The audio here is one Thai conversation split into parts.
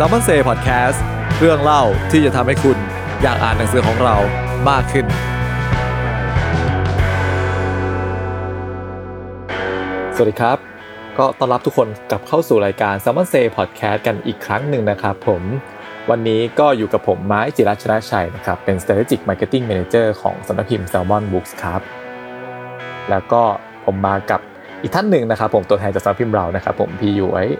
s ซ m ม o n เซ่พอดแคสต์เรื่องเล่าที่จะทำให้คุณอยากอ่านหนังสือของเรามากขึ้น สวัสดีครับ ก็ต้อนรับทุกคนกลับเข้าสู่รายการ s ซ m ม o n เซ่พอดแคสต์กันอีกครั้งหนึ่งนะครับผม วันนี้ก็อยู่กับผมไม้จิรัชนะชัยนะครับ เป็น strategic marketing manager ของสำนักพิมพ์ Salmon Books ครับ แล้วก็ผมมากับอีกท่านหนึ่งนะครับผมตัวแทนจากสำนักพิมพ์เรานะครับผมพี่ยุ้ย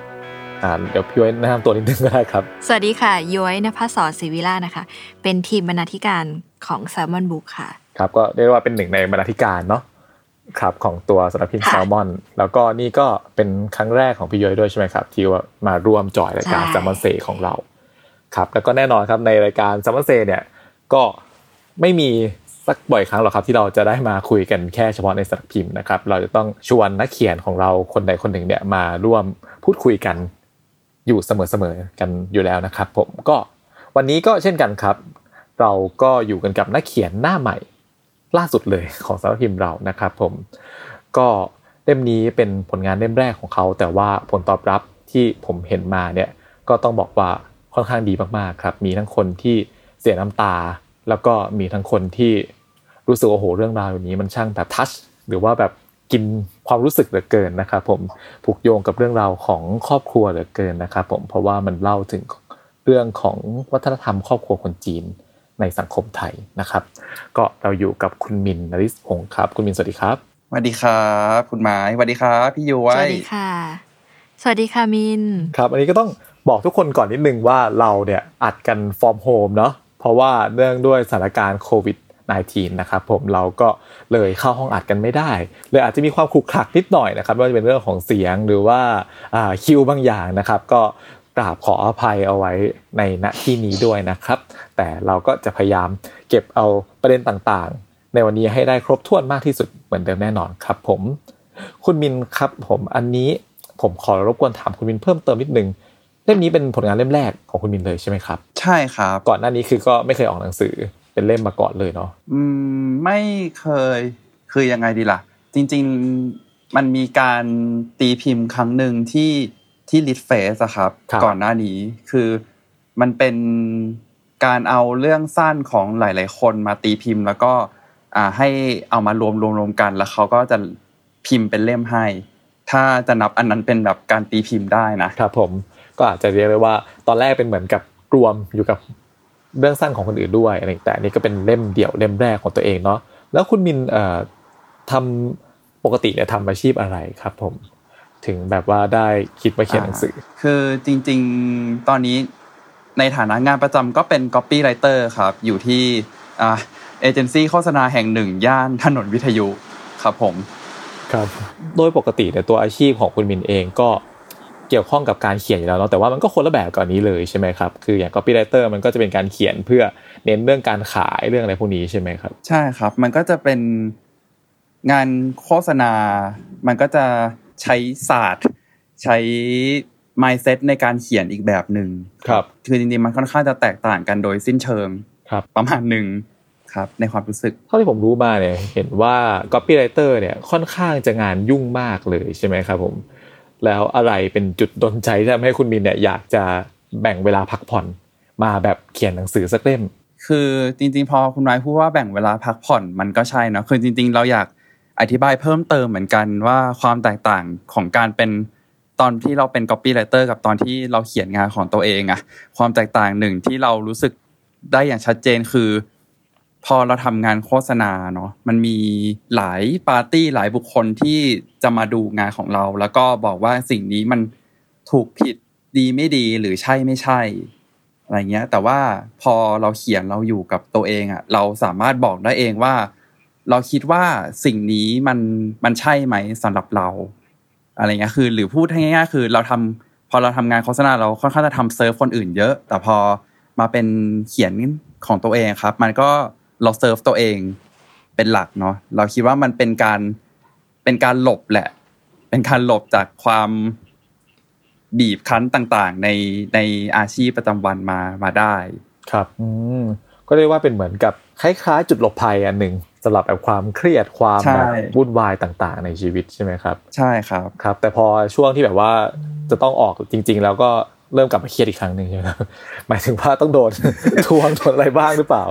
อ่าเดี๋ยวพี่ยุ้ยแนะนำตัวนิดนึงก็ได้ครับ สวัสดีค่ะย้อยนภศรศิวิลานะคะ เป็นทีมบรรณาธิการของ s ซ l m o n Book ค่ะ ครับก็เรียกว่าเป็นหนึ่งในบรรณาธิการเนาะครับของตัวสำนักพิมพ์ค่ะแซลมอน แล้วก็นี่ก็เป็นครั้งแรกของพี่ย้อยด้วยใช่ไหมครับ ที่ว่ามาร่วมจอยรายการใช่แซลมอนเซของเราครับแล้วก็แน่นอนครับในรายการแซลมอนเซเนี่ยก็ไม่มีสักบ่อยครั้งหรอกครับที่เราจะได้มาคุยกันแค่เฉพาะในสำนักพิมพ์นะครับเราจะต้องชวนนักเขียนของเราคนใดคนหนึ่งเนี่ยมาร่วมพูดคุยกัน อยู่เสมอๆกันอยู่แล้วนะครับผมก็วันนี้ก็เช่นกันครับ เราก็อยู่กันกับนักเขียนหน้าใหม่ล่าสุดเลยของสำนักพิมพ์เรานะครับผมก็เล่มนี้เป็นผลงานเล่มแรกของเขา แต่ว่าผลตอบรับที่ผมเห็นมาเนี่ยก็ต้องบอกว่าค่อนข้างดีมากๆครับ มีทั้งคนที่เสียน้ำตา แล้วก็มีทั้งคนที่รู้สึกโอ้โหเรื่องราวอย่างนี้มันช่างแบบทัชหรือว่าแบบ กินความรู้สึกเหลือเกินนะครับผมผูกโยงกับเรื่องราวของครอบครัวเหลือเกินนะครับผมเพราะว่ามันเล่าถึงเรื่องของวัฒนธรรมครอบครัวคนจีนในสังคมไทยนะครับ ก็เราอยู่กับคุณมินนริศพงศ์ครับ คุณมินสวัสดีครับสวัสดีครับคุณไม้สวัสดีครับพี่ย้วสยวัสดีค่ะ สวัสดีค่ะมินครับอันนี้ก็ต้องบอกทุกคนก่อนนิดนึงว่าเราเนี่ยอัดกันฟอร์มโฮมเนาะเพราะว่าเนื่องด้วยสถานการณ์โควิด -19 นะครับผมเราก็เลยเข้าห้องอัดกันไม่ได้เลยอาจจะมีความขรุกขลักนิดหน่อยนะครับไม่ว่าจะเป็นเรื่องของเสียงหรือว่าอ่าคิวบางอย่างนะครับก็กราบขออภัยเอาไว้ในณที่นี้ด้วยนะครับ แต่เราก็จะพยายามเก็บเอาประเด็นต่างๆ ในวันนี้ให้ได้ครบถ้วนมากที่สุดเหมือนเดิมแน่นอนครับผม คุณมินครับผมอันนี้ผมขอรบกวนถามคุณมินเพิ่มเติมนิดนึงเล่มนี้เป็นผลงานเล่มแรกของคุณมินเลยใช่ไหมครับ ใช่ครับ ก่อนหน้านี้คือก็ไม่เคยออกหนังสือ เป็นเล่มมาก่อนเลยเนาะอืมไม่เคยคือยังไงดีล่ะ จริง ๆมันมีการตีพิมพ์ครั้งหนึ่งที่ที่ลิทเฟสอะครับ ก่อนหน้านี้คือมันเป็นการเอาเรื่องสั้นของหลาย ๆ คนมาตีพิมพ์ แล้วก็อ่าให้เอามารวมรวมรวมกันแล้วเขาก็จะพิมพ์เป็นเล่มให้ ถ้าจะนับอันนั้นเป็นแบบการตีพิมพ์ได้นะครับผมก็อาจจะเรียกได้ว่าตอนแรกเป็นเหมือนกับรวมอยู่กับ เรื่องสั้นของคนอื่นด้วยอะไรแต่อันนี่ก็เป็นเล่มเดี่ยวเล่มแรกของตัวเองเนาะแล้วคุณมินเอ่อทำปกติเนี่ยทำอาชีพอะไรครับผม ถึงแบบว่าได้คิดมาเขียนหนังสือ คือจริง ๆตอนนี้ในฐานะงานประจำก็เป็น copywriter ครับ อยู่ที่อ่าเอเจนซี่โฆษณาแห่งหนึ่งย่านถนนวิทยุครับผมครับโดยปกติเนี่ยตัวอาชีพของคุณมินเองก็ เกี่ยวข้องกับการเขียนอยู่แล้วเนาะแต่ว่ามันก็คนละแบบก่อนนี้เลยใช่ไหมครับคืออย่าง copywriter มันก็จะเป็นการเขียนเพื่อเน้นเรื่องการขายเรื่องอะไรพวกนี้ใช่ไหมครับ ใช่ครับ มันก็จะเป็นงานโฆษณา มันก็จะใช้ศาสตร์ ใช้ mindset ในการเขียนอีกแบบหนึ่งครับคือจริงๆมันค่อนข้างจะแตกต่างกันโดยสิ้นเชิงครับ ประมาณหนึ่งครับในความรู้สึกเท่าที่ผมรู้มาเนี่ยเห็นว่า copywriter เนี่ยค่อนข้างจะงานยุ่งมากเลยใช่ไหมครับผม แล้วอะไรเป็นจุดดนใจที่ทำให้คุณมินเนี่ยอยากจะแบ่งเวลาพักผ่อนมาแบบเขียนหนังสือสักเล่ม คือจริงๆ พอคุณนายพูดว่าแบ่งเวลาพักผ่อนมันก็ใช่นะคือจริง ๆ เราอยากอธิบายเพิ่มเติมเหมือนกันว่าความแตกต่างของการเป็นตอนที่เราเป็น copywriter กับตอนที่เราเขียนงานของตัวเองอะความแตกต่างหนึ่งที่เรารู้สึกได้อย่างชัดเจนคือ พอเราทำงานโฆษณาเนาะมันมีหลายปาร์ตี้หลายบุคคลที่จะมาดูงานของเรา แล้วก็บอกว่าสิ่งนี้มันถูกผิดดีไม่ดีหรือใช่ไม่ใช่อะไรเงี้ย แต่ว่าพอเราเขียนเราอยู่กับตัวเองอะเราสามารถบอกได้เองว่า เราคิดว่าสิ่งนี้มันมันใช่ไหมสำหรับเรา อะไรเงี้ยคือ หรือพูดให้ง่ายๆคือเราทำพอเราทำงานโฆษณาเราค่อนข้างจะทำเซิร์ฟคนอื่นเยอะ แต่พอมาเป็นเขียนของตัวเองครับ มันก็ เราเซิร์ฟตัวเองเป็นหลักเนาะเราคิดว่ามันเป็นการเป็นการหลบแหละ เป็นการหลบจากความบีบคั้นต่างๆ ในในอาชีพประจำวันมามาได้ ครับอืมก็เรียกว่าเป็นเหมือนกับคล้ายๆ จุดหลบภัยอันหนึ่งสำหรับแบบความเครียดความใช่แบบวุ่นวายต่างๆ ในชีวิตใช่ไหมครับ ใช่ครับครับ แต่พอช่วงที่แบบว่าจะต้องออกจริง ๆ แล้วก็ เริ่มกลับมาเครียดอีกครั้งหนึ่งใช่ไหมครับหมายถึงว่าต้องโดนทวงโดนอะไรบ้างหรือเปล่า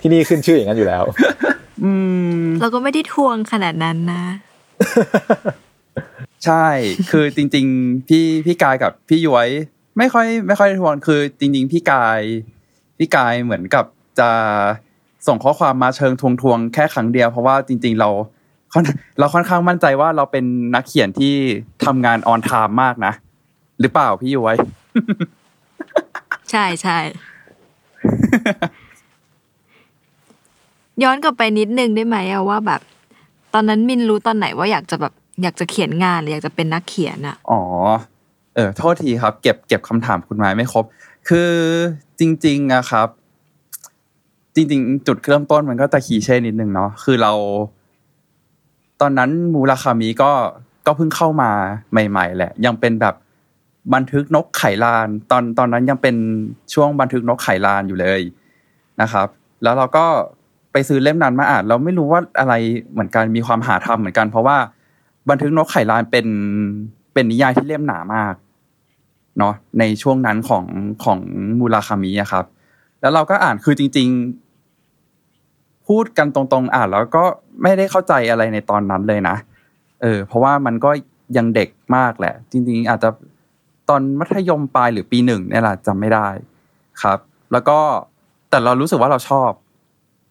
ที่นี่ขึ้นชื่ออย่างนั้นอยู่แล้ว อืมเราก็ไม่ได้ทวงขนาดนั้นนะ ใช่คือจริง ๆ พี่พี่กายกับพี่ย้วยไม่ค่อย ไม่ค่อยได้ทวนคือ จริง ๆ พี่กาย พี่กายเหมือนกับจะส่งข้อความมาเชิงทวงทวงๆแค่ครั้งเดียวเพราะว่าจริง ๆ เราค่อนเราค่อนข้างมั่นใจว่าเราเป็นนักเขียนที่ทำงานออนไทม์มากนะ หรือเปล่าพี่ย้วย ใช่ใช่ย้อนกลับไปนิดนึงได้ไหมอะว่าแบบ ตอนนั้นมินรู้ตอนไหนว่าอยากจะแบบอยากจะเขียนงานหรืออยากจะเป็นนักเขียนอะอ๋อ เออโทษทีครับ เก็บเก็บคำถามคุณไม้ไม่ครบ คือจริงๆอะครับ จริง ๆ จุดเริ่มต้นมันก็ตะขีเช่นิดนึงเนาะคือเรา ตอนนั้นมูราคามิก็ก็เพิ่งเข้ามาใหม่ ๆ แหละ ยังเป็นแบบ บันทึกนกไข่ลาน ตอนตอนนั้นยังเป็นช่วงบันทึกนกไข่ลานอยู่เลยนะครับ แล้วเราก็ไปซื้อเล่มนั้นมาอ่านเราไม่รู้ว่าอะไรเหมือนกันมีความหาทำเหมือนกัน เพราะว่าบันทึกนกไข่ลานเป็นเป็นนิยายที่เล่มหนามากเนาะในช่วงนั้นของของมูราคามิอะครับ แล้วเราก็อ่านคือจริง ๆ พูดกันตรงๆ อ่านแล้วก็ไม่ได้เข้าใจอะไรในตอนนั้นเลยนะเออเพราะว่ามันก็ยังเด็กมากแหละ จริง ๆ อาจจะ อนมัธยมปลายหรือปีหนึ่งเนี่ยแหละจำไม่ได้ครับ แล้วก็แต่เรารู้สึกว่าเราชอบ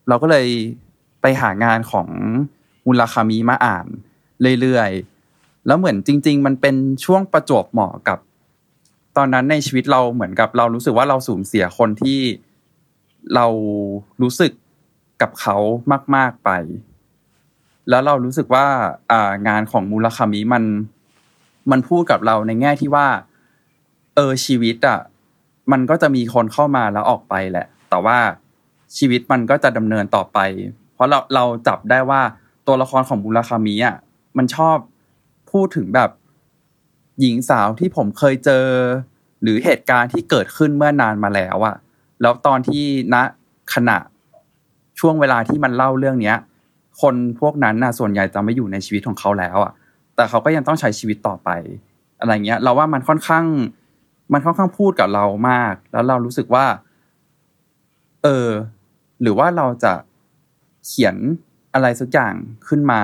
เราก็เลยไปหางานของมูลคามิมาอ่านเรื่อยๆ แล้วเหมือนจริง ๆ มันเป็นช่วงประจวบเหมาะกับ ตอนนั้นในชีวิตเราเหมือนกับเรารู้สึกว่าเราสูญเสียคนที่เรารู้สึกกับเขามาก ๆไป แล้วเรารู้สึกว่าอ่างานของมูลคามิมัน มันพูดกับเราในแง่ที่ว่า เออชีวิตอะมันก็จะมีคนเข้ามาแล้วออกไปแหละ แต่ว่าชีวิตมันก็จะดำเนินต่อไป เพราะเราเราจับได้ว่าตัวละครของมูลคามิอะมันชอบพูดถึงแบบหญิงสาวที่ผมเคยเจอ หรือเหตุการณ์ที่เกิดขึ้นเมื่อนานมาแล้วอะ แล้วตอนที่ณขณะช่วงเวลาที่มันเล่าเรื่องเนี้ย คนพวกนั้นน่ะส่วนใหญ่จะไม่อยู่ในชีวิตของเขาแล้วอะ แต่เขาก็ยังต้องใช้ชีวิตต่อไป อะไรเงี้ย เราว่ามันค่อนข้าง มันค่อนข้างพูดกับเรามาก แล้วเรารู้สึกว่า เออ หรือว่าเราจะเขียนอะไรสักอย่างขึ้นมา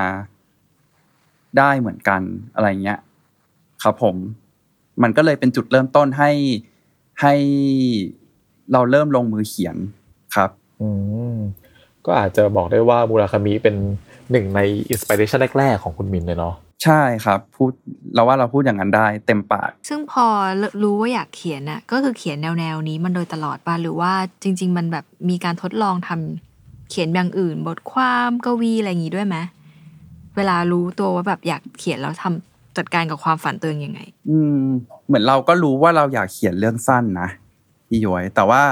ได้เหมือนกันอะไรเงี้ยครับผม มันก็เลยเป็นจุดเริ่มต้นให้ให้เราเริ่มลงมือเขียนครับอืมก็อาจจะบอกได้ว่ามูราคามิเป็นหนึ่งในอินสปิเรชันแรก ๆ ของคุณมินเลยเนาะ ใช่ครับพูดเราว่าเราพูดอย่างนั้นได้เต็มปากซึ่งพอรู้ว่าอยากเขียนอะก็คือเขียนแนวแนวๆนี้มันโดยตลอดป่ะหรือว่าจริง ๆ มันแบบมีการทดลองทำเขียนอย่างอื่น บทความกวีอะไรอย่างงี้ด้วยไหมเวลารู้ตัวว่าแบบอยากเขียนแล้วทำจัดการกับความฝันตัวเองยังไง อืม เหมือนเราก็รู้ว่าเราอยากเขียนเรื่องสั้นนะพี่ย้อยแต่ว่า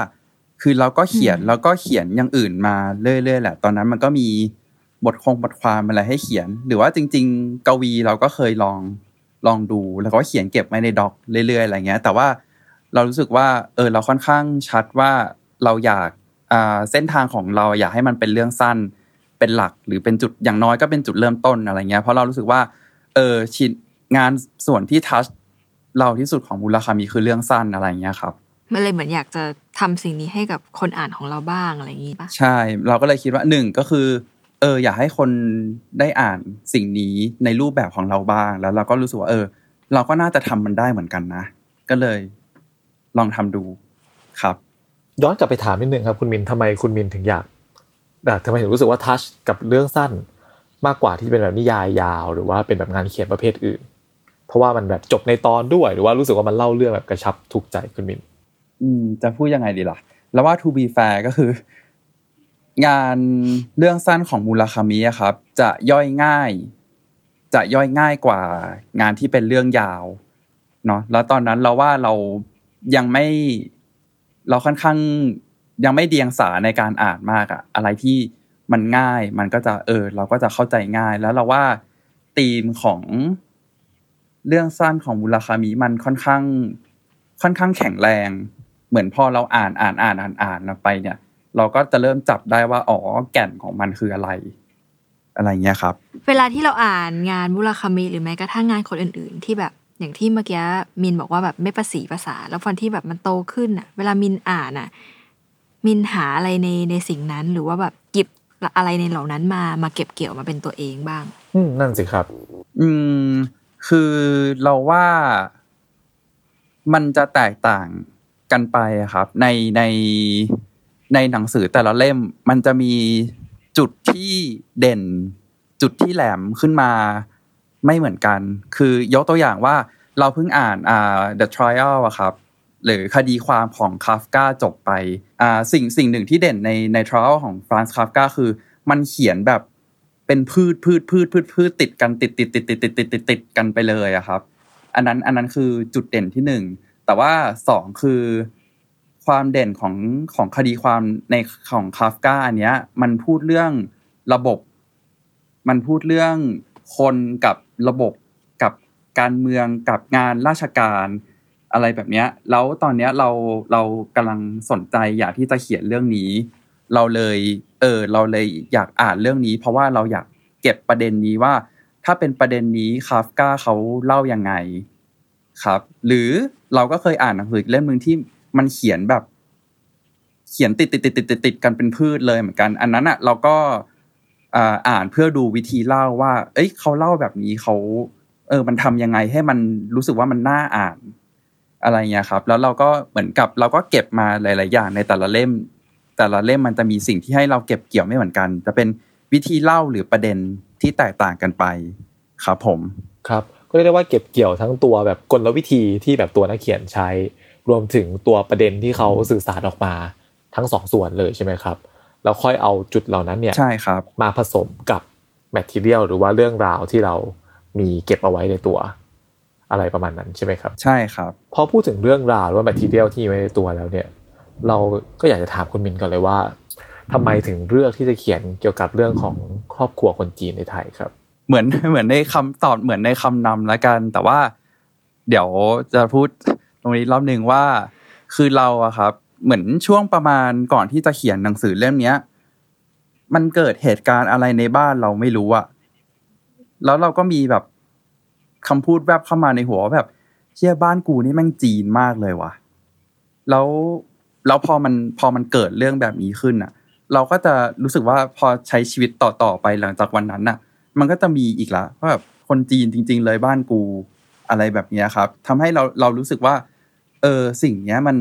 คือเราก็เขียนอืมแล้วก็เขียนอย่างอื่นมาเรื่อยๆแหละ ตอนนั้นมันก็มี บทคงบทความอะไรให้เขียน หรือว่าจริง ๆ กวีเราก็เคยลองลองดูแล้วก็เขียนเก็บไว้ในด็อกเรื่อยๆอะไรเงี้ย แต่ว่าเรารู้สึกว่าเออเราค่อนข้างชัดว่าเราอยากอ่าเส้นทางของเราอยากให้มันเป็นเรื่องสั้นเป็นหลักหรือเป็นจุดอย่างน้อยก็เป็นจุดเริ่มต้นอะไรเงี้ยเพราะเรารู้สึกว่าเออชิ้นงานส่วนที่ทัชเราที่สุดของมูลคามีคือเรื่องสั้นอะไรเงี้ยครับมันเลยเหมือนอยากจะทำสิ่งนี้ให้กับคนอ่านของเราบ้างอะไรอย่างงี้ป่ะใช่ เราก็เลยคิดว่าหนึ่งก็คือ เอออยากให้คนได้อ่านสิ่งนี้ในรูปแบบของเราบ้าง แล้วเราก็รู้สึกว่าเออ เราก็น่าจะทำมันได้เหมือนกันนะ ก็เลย ลองทำดูครับ ย้อนกลับไปถามนิดนึงครับคุณมินทำไมคุณมินถึงอยากทำไมถึงรู้สึกว่าทัชกับเรื่องสั้น มากกว่าที่เป็นแบบนิยายยาว หรือว่าเป็นแบบงานเขียนประเภทอื่น เพราะว่ามันแบบจบในตอนด้วย หรือว่ารู้สึกว่ามันเล่าเรื่องแบบกระชับถูกใจคุณมิน อืมจะพูดยังไงดีล่ะ แล้วว่า to be fair ก็คือ งานเรื่องสั้นของมูลคามิอะครับ จะย่อยง่าย จะย่อยง่ายกว่างานที่เป็นเรื่องยาวเนาะแล้วตอนนั้นเราว่าเรายังไม่เราค่อนข้างยังไม่เดียงสาในการอ่านมากอะอะไรที่มันง่าย มันก็จะเออ เราก็จะเข้าใจง่าย แล้วเราว่าธีมของเรื่องสั้นของมูลคามิมันค่อนข้าง ค่อนข้างแข็งแรง เหมือนพอเราอ่านอ่านอ่านอ่านอ่านไปเนี่ย เราก็จะเริ่มจับได้ว่าอ๋อแก่นของมันคืออะไร อะไรเงี้ยครับ เวลาที่เราอ่านงานมุราคามิหรือแม้กระทั่งงานคนอื่น ๆ ที่แบบอย่างที่เมื่อกี้มินบอกว่าแบบไม่ประสีภาษา แล้วฟันที่แบบมันโตขึ้นอะ เวลามินอ่านอะ มินหาอะไรในในสิ่งนั้นหรือว่าแบบหยิบอะไรในเหล่านั้นมามาเก็บเกี่ยวมาเป็นตัวเองบ้าง อืมนั่นสิครับ อืมคือเราว่ามันจะแตกต่างกันไปครับ ในใน ในหนังสือแต่ละเล่มมันจะมีจุดที่เด่น จุดที่แหลมขึ้นมาไม่เหมือนกัน คือยกตัวอย่างว่าเราเพิ่งอ่านอ่า The Trial อะครับหรือคดีความของคาฟกาจบไปอ่าสิ่งสิ่งหนึ่งที่เด่นในใน Trial ของฟรานซ์คาฟกาคือ มันเขียนแบบเป็นพืชพืชพืชพืชพืชติดกันติดติดติดติดติดติดติดติดกันไปเลยอะครับ อันนั้นอันนั้นคือจุดเด่นที่หนึ่งแต่ว่าสองคือ ความเด่นของของคดีความในของคาฟกาอันเนี้ย มันพูดเรื่องระบบ มันพูดเรื่องคนกับระบบกับการเมืองกับงานราชการอะไรแบบเนี้ย แล้วตอนเนี้ยเราเรากำลังสนใจอยากที่จะเขียนเรื่องนี้ เราเลย เออ เราเลยอยากอ่านเรื่องนี้ เพราะว่าเราอยากเก็บประเด็นนี้ว่า ถ้าเป็นประเด็นนี้คาฟกาเขาเล่ายังไงครับ หรือเราก็เคยอ่านหนังสือเล่มหนึ่งที่ มันเขียนแบบ เขียนติดติดติดติดติดติดกันเป็นพืชเลยเหมือนกัน อันนั้นอะ เราก็อ่านเพื่อดูวิธีเล่าว่า เอ้ยเขาเล่าแบบนี้เขาเออ มันทำยังไงให้มันรู้สึกว่ามันน่าอ่านอะไรเงี้ยครับ แล้วเราก็เหมือนกับเราก็เก็บมาหลาย ๆ อย่างในแต่ละเล่ม แต่ละเล่มมันจะมีสิ่งที่ให้เราเก็บเกี่ยวไม่เหมือนกัน จะเป็นวิธีเล่าหรือประเด็นที่แตกต่างกันไปครับผม ครับ ก็เรียกได้ว่าเก็บเกี่ยวทั้งตัวแบบกลวิธีที่แบบตัวนักเขียนใช้ รวมถึงตัวประเด็นที่เขาสื่อสารออกมาทั้งสองส่วนเลยใช่ไหมครับ แล้วค่อยเอาจุดเหล่านั้นเนี่ยใช่ครับมาผสมกับ material หรือว่าเรื่องราวที่เรามีเก็บเอาไว้ในตัวอะไรประมาณนั้นใช่ไหมครับ ใช่ครับ พอพูดถึงเรื่องราวหรือว่า material ที่มีไว้ในตัวแล้วเนี่ย เราก็อยากจะถามคุณมินก่อนเลยว่าทำไมถึงเลือกที่จะเขียนเกี่ยวกับเรื่องของครอบครัวคนจีนในไทยครับ เหมือนเหมือนในคำตอบเหมือนในคำนำแล้วกัน แต่ว่า เดี๋ยวจะพูด ตรงนี้รอบหนึ่งว่า คือเราอะครับ เหมือนช่วงประมาณก่อนที่จะเขียนหนังสือเล่มเนี้ย มันเกิดเหตุการณ์อะไรในบ้านเราไม่รู้อะแล้วเราก็มีแบบคำพูดแวบเข้ามาในหัวแบบเชี่ยบ้านกูนี่แม่งจีนมากเลยว่ะ แล้วแล้วพอมันพอมันเกิดเรื่องแบบนี้ขึ้นอะเราก็จะรู้สึกว่าพอใช้ชีวิตต่อต่อไปหลังจากวันนั้นอะมันก็จะมีอีกละว่าแบบคนจีนจริง ๆ เลยบ้านกูอะไรแบบนี้ครับทำให้เราเรารู้สึกว่า เออสิ่งเนี้ยมัน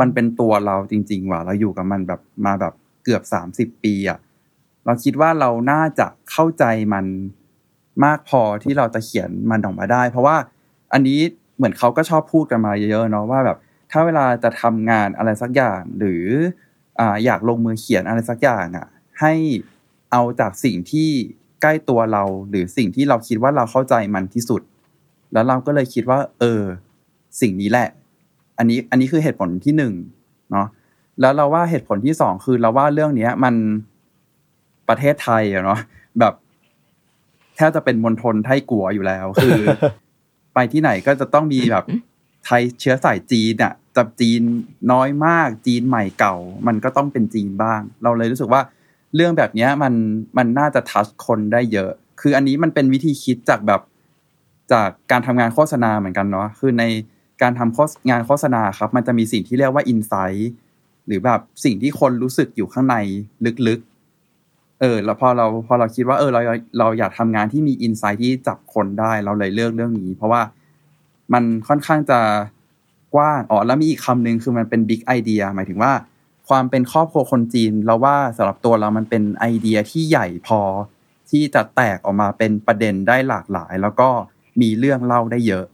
มันเป็นตัวเราจริง ๆ ว่ะเราอยู่กับมันแบบมาแบบเกือบสามสิบปีอะเราคิดว่าเราน่าจะเข้าใจมันมากพอที่เราจะเขียนมันออกมาได้ เพราะว่าอันนี้เหมือนเขาก็ชอบพูดกันมาเยอะๆเนาะว่าแบบ ถ้าเวลาจะทำงานอะไรสักอย่างหรืออ่าอยากลงมือเขียนอะไรสักอย่างอะ ให้เอาจากสิ่งที่ใกล้ตัวเรา หรือสิ่งที่เราคิดว่าเราเข้าใจมันที่สุด แล้วเราก็เลยคิดว่า เออ สิ่งนี้แหละ อันนี้อันนี้คือเหตุผลที่หนึ่งเนาะแล้วเราว่าเหตุผลที่สองคือเราว่าเรื่องเนี้ย มันประเทศไทยอะเนาะแบบแทบจะเป็นมณฑลไทยกัวอยู่แล้ว คือ ไปที่ไหนก็จะต้องมีแบบ ไทยเชื้อสายจีนอะจะจีนน้อยมากจีนใหม่เก่า มันก็ต้องเป็นจีนบ้าง เราเลยรู้สึกว่าเรื่องแบบเนี้ยมันมันน่าจะทัชคนได้เยอะ คืออันนี้มันเป็นวิธีคิดจากแบบจากการทำงานโฆษณาเหมือนกันเนาะคือใน การทำงานโฆษณาครับ มันจะมีสิ่งที่เรียกว่าอินไซต์หรือแบบสิ่งที่คนรู้สึกอยู่ข้างในลึกๆ เออ แล้วพอเราพอเราคิดว่าเออเราเราอยากทำงานที่มีอินไซต์ที่จับคนได้เราเลยเลือกเรื่องนี้ เพราะว่ามันค่อนข้างจะกว้างอ๋อแล้วมีอีกคำหนึ่งคือมันเป็นบิ๊กไอเดียหมายถึงว่า ความเป็นครอบครัวคนจีน เราว่าสำหรับตัวเรามันเป็นไอเดียที่ใหญ่พอที่จะแตกออกมาเป็นประเด็นได้หลากหลาย แล้วก็มีเรื่องเล่าได้เยอะ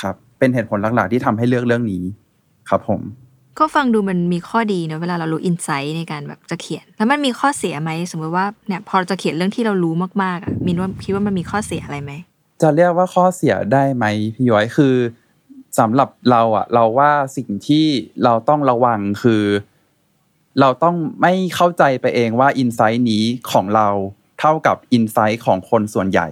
ครับ เป็นเหตุผลหลักๆที่ทำให้เลือกเรื่องนี้ ครับผม ก็ฟังดูมันมีข้อดีเนะเวลาเรารู้อินไซต์ในการแบบจะเขียน แล้วมันมีข้อเสียไหมสมมติว่าเนี่ยพอจะเขียนเรื่องที่เรารู้มากๆอะมินว่าคิดว่ามันมีข้อเสียอะไรไหมจะเรียกว่าข้อเสียได้ไหมพี่ย้อยคือสำหรับเราอะ เราว่าสิ่งที่เราต้องระวังคือ เราต้องไม่เข้าใจไปเองว่าอินไซต์นี้ของเราเท่ากับอินไซต์ของคนส่วนใหญ่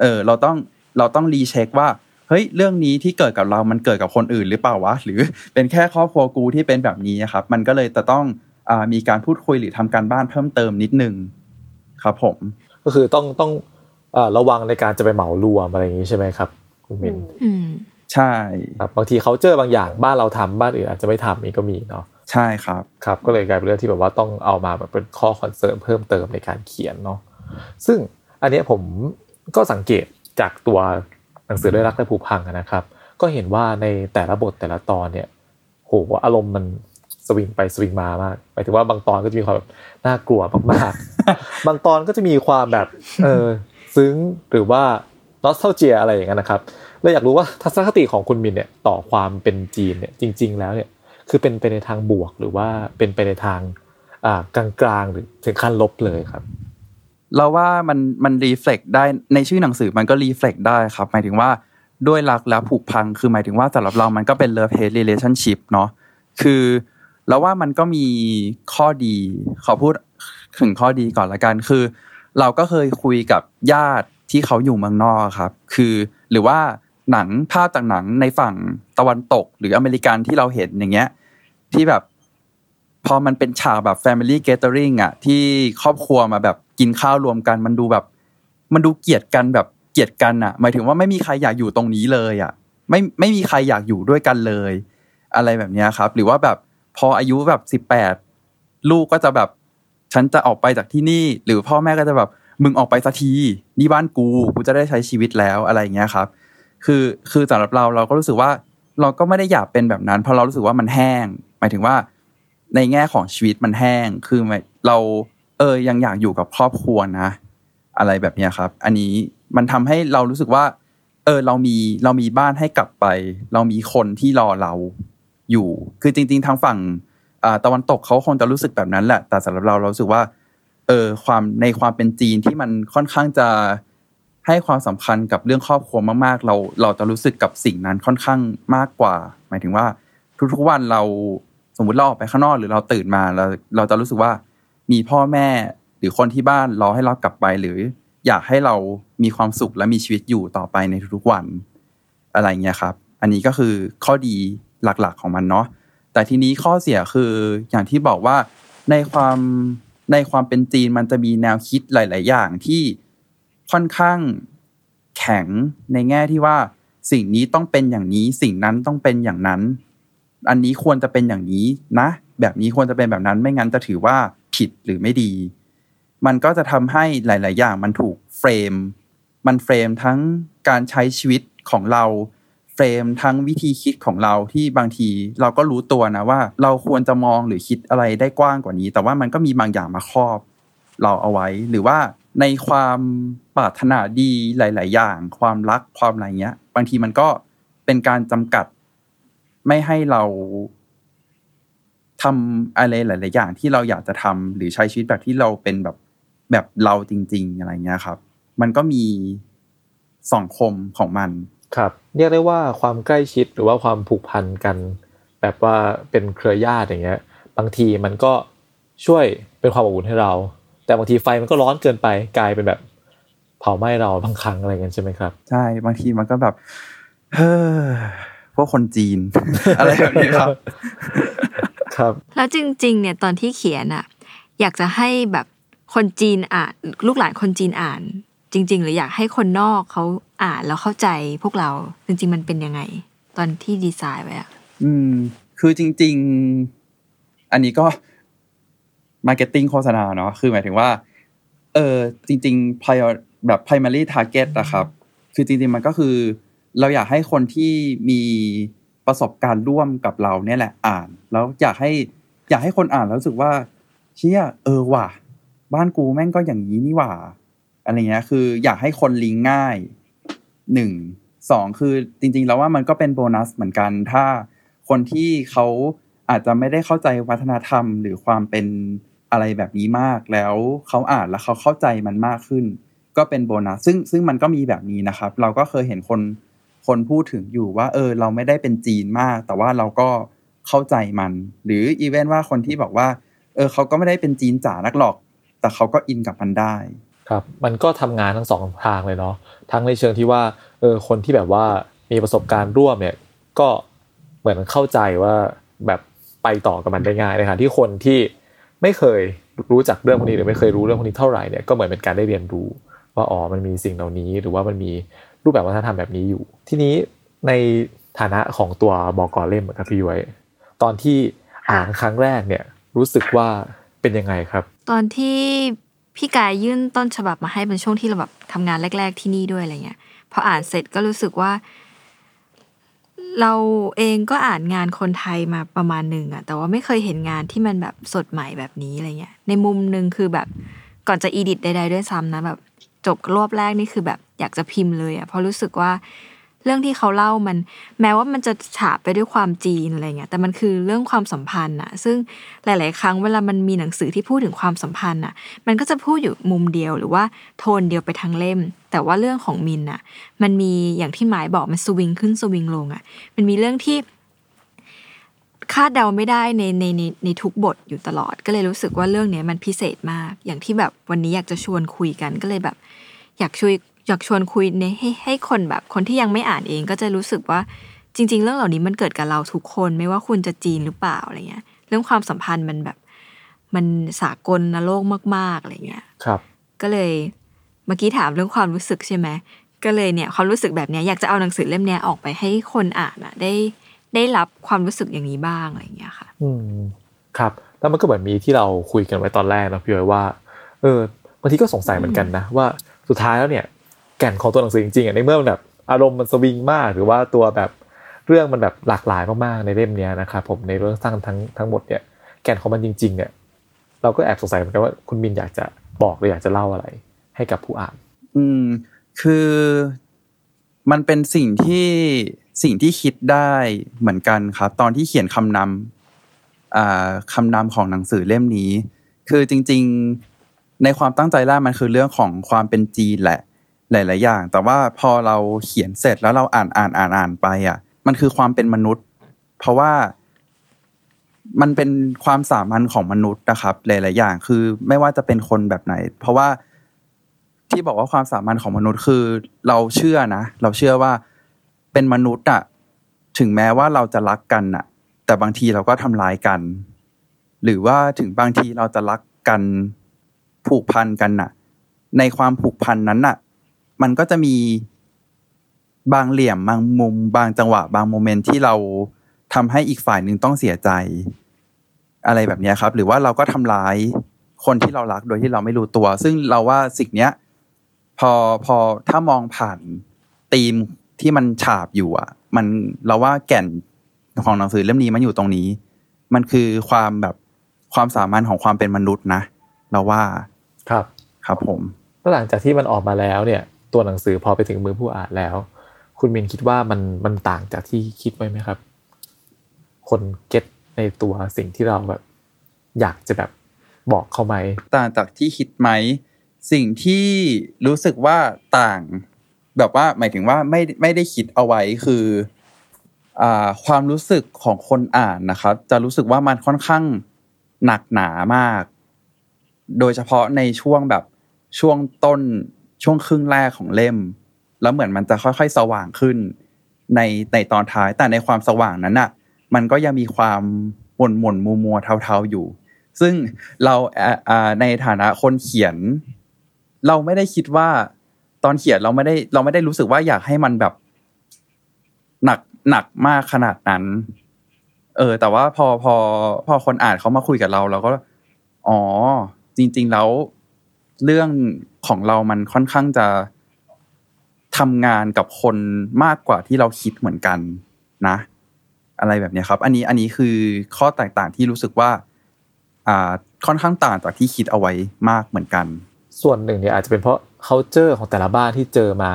เออ เราต้องเราต้อง recheck ว่า เฮ้ยเรื่องนี้ที่เกิดกับเรามันเกิดกับคนอื่นหรือเปล่าวะหรือเป็นแค่ครอบครัวกูที่เป็นแบบนี้ครับ มันก็เลยจะต้องอมีการพูดคุยหรือทำการบ้านเพิ่มเติมนิดนึงครับ ผม ก็คือต้องต้องระวังในการจะไปเหมารวมอะไรอย่างนี้ใช่ไหมครับคุณมินใช่ครับบางทีเขาเจอบางอย่างบ้านเราทำบ้านอื่นอาจจะไม่ทำนี่ก็มีเนาะใช่ครับครับ ก็เลยกลายเป็นเรื่องที่แบบว่าต้องเอามาแบบเป็นข้อ concern เพิ่มเติมในการเขียนเนาะซึ่งอันนี้ผมก็สังเกตจากตัวห นังสือด้วยรักและผูกพังนะครับ ก็เห็นว่าในแต่ละบทแต่ละตอนเนี่ยโหอารมณ์มันสวิงไปสวิงมามากหมายถึงว่าบางตอนก็จะมีความแบบน่ากลัวมากๆ บางตอนก็จะมีความแบบเออซึ้งหรือว่านอสเทลเจียอะไรอย่างเงี้ยนะครับเลยอยากรู้ว่าทัศนคติของคุณมินเนี่ยต่อความเป็นจีนเนี่ยจริง ๆ แล้วเนี่ยคือเป็นไปในทางบวกหรือว่าเป็นไปในทางอ่ากลางๆหรือถึงขั้นลบเลยครับ เราว่ามันมัน reflect ได้ในชื่อหนังสือมันก็ reflect ได้ครับ หมายถึงว่าด้วยรักและผูกพังคือหมายถึงว่าสำหรับเรามันก็เป็น love-hate relationship เนาะคือเราว่ามันก็มีข้อดีขอพูดถึงข้อดีก่อนละกันคือ เราก็เคยคุยกับญาติที่เขาอยู่เมืองนอกครับ คือหรือว่าหนังภาพจากหนังในฝั่งตะวันตก หรืออเมริกันที่เราเห็นอย่างเงี้ย ที่แบบ พอมันเป็นฉากแบบ Family Gathering อะ ที่ครอบครัวมาแบบ กินข้าวรวมกัน มันดูแบบ มันดูเกลียดกันแบบเกลียดกันอะหมายถึงว่าไม่มีใครอยากอยู่ตรงนี้เลยอะไม่ไม่มีใครอยากอยู่ด้วยกันเลย อะไรแบบนี้ครับ หรือว่าแบบพออายุแบบสิบแปดลูกก็จะแบบฉันจะออกไปจากที่นี่ หรือพ่อแม่ก็จะแบบมึงออกไปสักทีนี่บ้านกูกูจะได้ใช้ชีวิตแล้วอะไรอย่างเงี้ยครับ คือคือสำหรับเราเราก็รู้สึกว่าเราก็ไม่ได้อยากเป็นแบบนั้น เพราะเรารู้สึกว่ามันแห้ง หมายถึงว่า ในแง่ของชีวิตมันแห้งคือเรา ออยังอยากอยู่กับครอบครัวนะ อะไรแบบนี้ครับ อันนี้มันทำให้เรารู้สึกว่า เออเรามีเรามีบ้านให้กลับไป เรามีคนที่รอเราอยู่ คือจริง ๆ ทางฝั่งตะวันตกเขาคงจะรู้สึกแบบนั้นแหละ แต่สำหรับเราเราสึกว่า เออความในความเป็นจีนที่มันค่อนข้างจะให้ความสำคัญกับเรื่องครอบครัวมากๆ เราเราจะรู้สึกกับสิ่งนั้นค่อนข้างมากกว่า หมายถึงว่า ทุกๆวันเราสมมติเราออกไปข้างนอกหรือเราตื่นมาเราเราจะรู้สึกว่า มีพ่อแม่ หรือคนที่บ้านรอให้เรากลับไป หรืออยากให้เรามีความสุขและมีชีวิตอยู่ต่อไปในทุกๆวัน อะไรเงี้ยครับ อันนี้ก็คือข้อดีหลักๆของมันเนาะแต่ทีนี้ข้อเสียคืออย่างที่บอกว่าในความในความเป็นจีนมันจะมีแนวคิดหลาย ๆ อย่างที่ค่อนข้างแข็งในแง่ที่ว่าสิ่งนี้ต้องเป็นอย่างนี้ สิ่งนั้นต้องเป็นอย่างนั้น อันนี้ควรจะเป็นอย่างนี้นะ แบบนี้ควรจะเป็นแบบนั้นไม่งั้นจะถือว่า ผิดหรือไม่ดี มันก็จะทำให้หลาย ๆ อย่างมันถูกเฟรม มันเฟรมทั้งการใช้ชีวิตของเราเฟรมทั้งวิธีคิดของเราที่บางทีเราก็รู้ตัวนะว่า เราควรจะมองหรือคิดอะไรได้กว้างกว่านี้ แต่ว่ามันก็มีบางอย่างมาครอบ เราเอาไว้ หรือว่าในความปรารถนาดีหลาย ๆ อย่าง ความรักความอะไรเงี้ย บางทีมันก็เป็นการจำกัด ไม่ให้เรา ทำอะไรหลาย ๆ อย่างที่เราอยากจะทำหรือใช้ชีวิตแบบที่เราเป็นแบบแบบเราจริง ๆ อะไรเงี้ยครับ มันก็มีสองคมของมันครับ เรียกได้ว่าความใกล้ชิดหรือว่าความผูกพันกัน แบบว่าเป็นเครือญาติอย่างเงี้ย บางทีมันก็ช่วยเป็นความอบอุ่นให้เรา แต่บางทีไฟมันก็ร้อนเกินไปกลายเป็นแบบเผาไหม้เราบางครั้งอะไรเงี้ยใช่ไหมครับใช่บางทีมันก็แบบเฮ้อพวกคนจีน อะไรแบบนี้ครับ ครับ แล้วจริง ๆ เนี่ยตอนที่เขียนอะอยากจะให้แบบคนจีนอ่านลูกหลานคนจีนอ่าน จริง ๆ หรืออยากให้คนนอกเขาอ่านแล้วเข้าใจพวกเราจริง ๆ มันเป็นยังไง ตอนที่ดีไซน์ไว้อะอืม คือจริง ๆ อันนี้ก็ marketing โฆษณาเนาะคือหมายถึงว่า เออจริงๆ prior แบบ primary target นะครับ คือจริง ๆ มันก็คือ เราอยากให้คนที่มี ประสบการณ์ร่วมกับเราเนี่ยแหละอ่าน แล้วอยากให้อยากให้คนอ่านแล้วรู้สึกว่า เชี่ยเออว่ะ บ้านกูแม่งก็อย่างนี้นี่หว่าอะไรเงี้ยคือ อยากให้คนลิงก์ง่ายหนึ่งสองคือจริง ๆ แล้วว่ามันก็เป็นโบนัสเหมือนกัน ถ้าคนที่เขาอาจจะไม่ได้เข้าใจวัฒนธรรม หรือความเป็นอะไรแบบนี้มากแล้วเขาอ่านแล้วเขาเข้าใจมันมากขึ้น ก็เป็นโบนัสซึ่งซึ่งมันก็มีแบบนี้นะครับ เราก็เคยเห็นคน คนพูดถึงอยู่ว่า เออ เราไม่ได้เป็นจีนมาก แต่ว่าเราก็เข้าใจมัน หรืออีเวนว่าคนที่บอกว่า เออเขาก็ไม่ได้เป็นจีนจ๋านักหรอก แต่เขาก็อินกับมันได้ครับมันก็ทำงานทั้งสองทางเลยเนาะทั้งในเชิงที่ว่าเออคนที่แบบว่ามีประสบการณ์ร่วมเนี่ยก็เหมือนเข้าใจว่าแบบไปต่อกับมันได้ง่ายในขณะที่คนที่ไม่เคยรู้จักเรื่องพวกนี้หรือไม่เคยรู้เรื่องพวกนี้เท่าไหร่เนี่ยก็เหมือนเป็นการได้เรียนรู้ว่าอ๋อมันมีสิ่งเหล่านี้หรือว่ามันมี รูปแบบวัฒนธรรมแบบนี้อยู่ ทีนี้ในฐานะของตัวบอกอเล่มครับพี่ย้อยตอนที่อ่านครั้งแรกเนี่ยรู้สึกว่าเป็นยังไงครับ ตอนที่พี่กายยื่นต้นฉบับมาให้เป็นช่วงที่เราแบบทำงานแรก ๆที่นี่ด้วยอะไรเงี้ยพออ่านเสร็จก็รู้สึกว่า เราเองก็อ่านงานคนไทยมาประมาณหนึ่งอะแต่ว่าไม่เคยเห็นงานที่มันแบบสดใหม่แบบนี้อะไรเงี้ยในมุมหนึ่งคือแบบก่อนจะอีดิทใดๆด้วยซ้ำนะแบบ จบรอบแรกนี่คือแบบอยากจะพิมพ์เลยอะเพราะรู้สึกว่าเรื่องที่เขาเล่ามัน แม้ว่ามันจะฉาบไปด้วยความจีนอะไรเงี้ยแต่มันคือเรื่องความสัมพันธ์อะซึ่งหลาย ๆ ครั้งเวลามันมีหนังสือที่พูดถึงความสัมพันธ์อะมันก็จะพูดอยู่มุมเดียวหรือว่าโทนเดียวไปทั้งเล่ม แต่ว่าเรื่องของมินอะมันมีอย่างที่หมายบอกมันสวิงขึ้นสวิงลงอะมันมีเรื่องที่ คาดเดาไม่ได้ในในในในทุกบทอยู่ตลอด ก็เลยรู้สึกว่าเรื่องนี้มันพิเศษมาก อย่างที่แบบวันนี้อยากจะชวนคุยกันก็เลยแบบ อยากช่วยอยากชวนคุยในให้ให้คนแบบคนที่ยังไม่อ่านเองก็จะรู้สึกว่าจริง ๆ เรื่องเหล่านี้มันเกิดกับเราทุกคนไม่ว่าคุณจะจีนหรือเปล่าอะไรเงี้ย เรื่องความสัมพันธ์มันแบบ มันสากลนโลกมากๆอะไรเงี้ยครับ ก็เลยเมื่อกี้ถามเรื่องความรู้สึกใช่ไหมก็เลยเนี่ยความรู้สึกแบบเนี้ยอยากจะเอาหนังสือเล่มเนี้ยออกไปให้คนอ่านอะได้ ได้รับความรู้สึกอย่างนี้บ้างอะไรเงี้ยค่ะ อืมครับแล้วมันก็เหมือนมีที่เราคุยกันไว้ตอนแรกนะพี่ย้อยว่าเออบางทีก็สงสัยเหมือนกันนะว่าสุดท้ายแล้วเนี่ยแก่นของตัวหนังสือจริงๆอะในเมื่อมันแบบอารมณ์มันสวิงมาก หรือว่าตัวแบบเรื่องมันแบบหลากหลายมากๆในเล่มเนี้ยนะครับผมในเรื่องสร้างทั้งทั้งหมดเนี่ยแก่นของมันจริง ๆ เนี่ย เราก็แอบสงสัยเหมือนกันว่าคุณมินอยากจะบอกหรืออยากจะเล่าอะไร ให้กับผู้อ่าน อืมคือมันเป็นสิ่งที่ สิ่งที่คิดได้เหมือนกันครับ ตอนที่เขียนคำนำคำนำของหนังสือเล่มนี้ คือจริง ๆในความตั้งใจแรกมันคือเรื่องของความเป็นจีนแหละ หลาย ๆ อย่าง แต่ว่าพอเราเขียนเสร็จแล้วเราอ่านอ่านอ่านอ่านไปอะ มันคือความเป็นมนุษย์ เพราะว่ามันเป็นความสามัญของมนุษย์นะครับ หลาย ๆ อย่าง คือไม่ว่าจะเป็นคนแบบไหน เพราะว่าที่บอกว่าความสามัญของมนุษย์คือ เราเชื่อนะ เราเชื่อว่า เป็นมนุษย์อะถึงแม้ว่าเราจะรักกันอะแต่บางทีเราก็ทำร้ายกัน หรือว่าถึงบางทีเราจะรักกันผูกพันกันน่ะ ในความผูกพันนั้นน่ะ มันก็จะมีบางเหลี่ยมบางมุม บางจังหวะ บางโมเมนต์ที่เราทำให้อีกฝ่ายหนึ่งต้องเสียใจ อะไรแบบนี้ครับ หรือว่าเราก็ทำร้ายคนที่เรารักโดยที่เราไม่รู้ตัว ซึ่งเราว่าสิ่งเนี้ย พอพอถ้ามองผ่านธีม ที่มันฉาบอยู่อะ มันเราว่าแก่นของหนังสือเล่มนี้มันอยู่ตรงนี้ มันคือความแบบความสามัญของความเป็นมนุษย์นะ เราว่าครับครับผมแล้วหลังจากที่มันออกมาแล้วเนี่ย ตัวหนังสือพอไปถึงมือผู้อ่านแล้ว คุณมินคิดว่ามันมันต่างจากที่คิดไว้ไหมครับ คนเก็ตในตัวสิ่งที่เราแบบ อยากจะแบบบอกเขาไหมต่างจากที่คิดไหม สิ่งที่รู้สึกว่าต่าง แบบว่าหมายถึงว่าไม่ไม่ได้คิดเอาไว้คืออ่าความรู้สึกของคนอ่านนะครับ จะรู้สึกว่ามันค่อนข้างหนักหนามาก โดยเฉพาะในช่วงแบบช่วงต้นช่วงครึ่งแรกของเล่ม แล้วเหมือนมันจะค่อยๆ สว่างขึ้น ในในตอนท้ายแต่ในความสว่างนั้นอะ มันก็ยังมีความหม่นหม่นมัวมัวเทาๆอยู่ ซึ่งเราในฐานะคนเขียน เราไม่ได้คิดว่า ตอนเขียนเราไม่ได้เราไม่ได้รู้สึกว่าอยากให้มันแบบ หนักหนักมากขนาดนั้น เออ แต่ว่าพอพอพอคนอ่านเขามาคุยกับเราเราก็ อ๋อ จริง ๆ แล้ว เรื่องของเรามันค่อนข้างจะทำงานกับคนมากกว่าที่เราคิดเหมือนกันนะ อะไรแบบนี้ครับ อันนี้อันนี้คือข้อแตกต่างที่รู้สึกว่า อ่าค่อนข้างต่างจากที่คิดเอาไว้มากเหมือนกัน ส่วนหนึ่งเนี่ยอาจจะเป็นเพราะ culture ของแต่ละบ้านที่เจอมา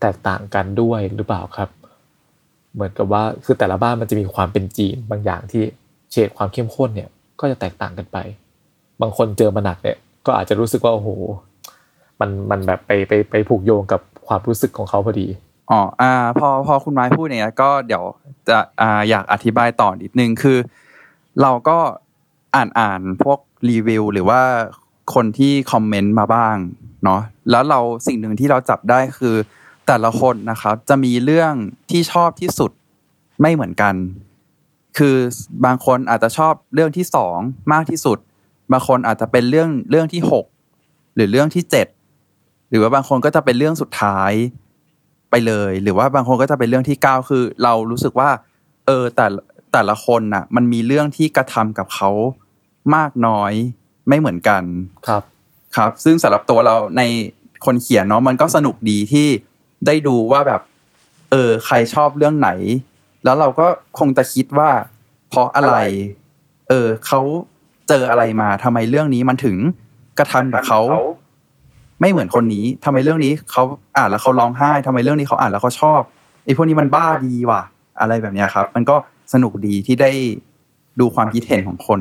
แตกต่างกันด้วยหรือเปล่าครับ เหมือนกับว่าคือแต่ละบ้านมันจะมีความเป็นจีนบางอย่างที่เฉดความเข้มข้นเนี่ยก็จะแตกต่างกันไป บางคนเจอมาหนักเนี่ยก็อาจจะรู้สึกว่าโอ้โหมันมันแบบไปไปไปผูกโยงกับความรู้สึกของเขาพอดีอ๋ออ่าพอพอคุณไม้พูดอย่างเงี้ยก็เดี๋ยวจะอ่าอยากอธิบายต่อนิดนึงคือ เราก็อ่านอ่านพวกรีวิวหรือว่าคนที่คอมเมนต์มาบ้าง เนาะแล้วเราสิ่งหนึ่งที่เราจับได้คือ แต่ละคนนะครับ จะมีเรื่องที่ชอบที่สุดไม่เหมือนกัน คือบางคนอาจจะชอบเรื่องที่สองมากที่สุด บางคนอาจจะเป็นเรื่องเรื่องที่หกหรือเรื่องที่เจ็ดหรือว่าบางคนก็จะเป็นเรื่องสุดท้ายไปเลย หรือว่าบางคนก็จะเป็นเรื่องที่เก้าคือ เรารู้สึกว่า เออแต่แต่ละคนน่ะ มันมีเรื่องที่กระทำกับเขามากน้อยไม่เหมือนกันครับ ครับ ซึ่งสำหรับตัวเราในคนเขียนเนาะมันก็สนุกดีที่ได้ดูว่าแบบ เออ ใครชอบเรื่องไหน แล้วเราก็คงจะคิดว่า เพราะอะไร เออเขาเจออะไรมาทำไมเรื่องนี้มันถึงกระทำกับเขาไม่เหมือนคนนี้ทำไมเรื่องนี้เขาอ่านแล้วเขาร้องไห้ทำไมเรื่องนี้เขาอ่านแล้วเขาชอบไอ้พวกนี้มันบ้าดีว่ะ อะไรแบบเนี้ยครับ มันก็สนุกดีที่ได้ดูความคิดเห็นของคน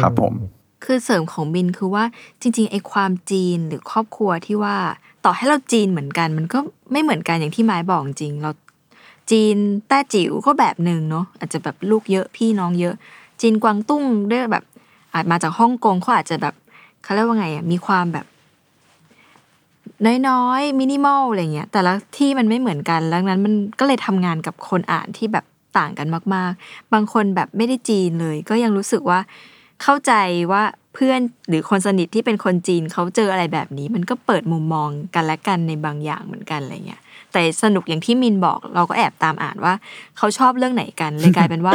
ครับผม คือเสริมของบินคือว่าจริงๆไอ้ความจีนหรือครอบครัวที่ว่าต่อให้เราจีนเหมือนกัน มันก็ไม่เหมือนกันอย่างที่ไม้บอกจริง เราจีนแต้จิ๋วก็แบบหนึ่งเนาะอาจจะแบบลูกเยอะพี่น้องเยอะ จีนกวางตุ้งด้วยแบบ อาจมาจากฮ่องกงเขาอาจจะแบบเขาเรียกว่าไงอะมีความแบบ น้อยๆมินิมอลอะไรเงี้ยแต่ละที่มันไม่เหมือนกันแล้วนั้นมันก็เลยทำงานกับคนอ่านที่แบบต่างกันมาก ๆ บางคนแบบไม่ได้จีนเลย ก็ยังรู้สึกว่า เข้าใจว่าเพื่อนหรือคนสนิทที่เป็นคนจีนเขาเจออะไรแบบนี้ มันก็เปิดมุมมองกันและกันในบางอย่างเหมือนกันอะไรเงี้ยแต่สนุกอย่างที่มินบอกเราก็แอบตามอ่านว่า เขาชอบเรื่องไหนกันเลยกลายเป็นว่า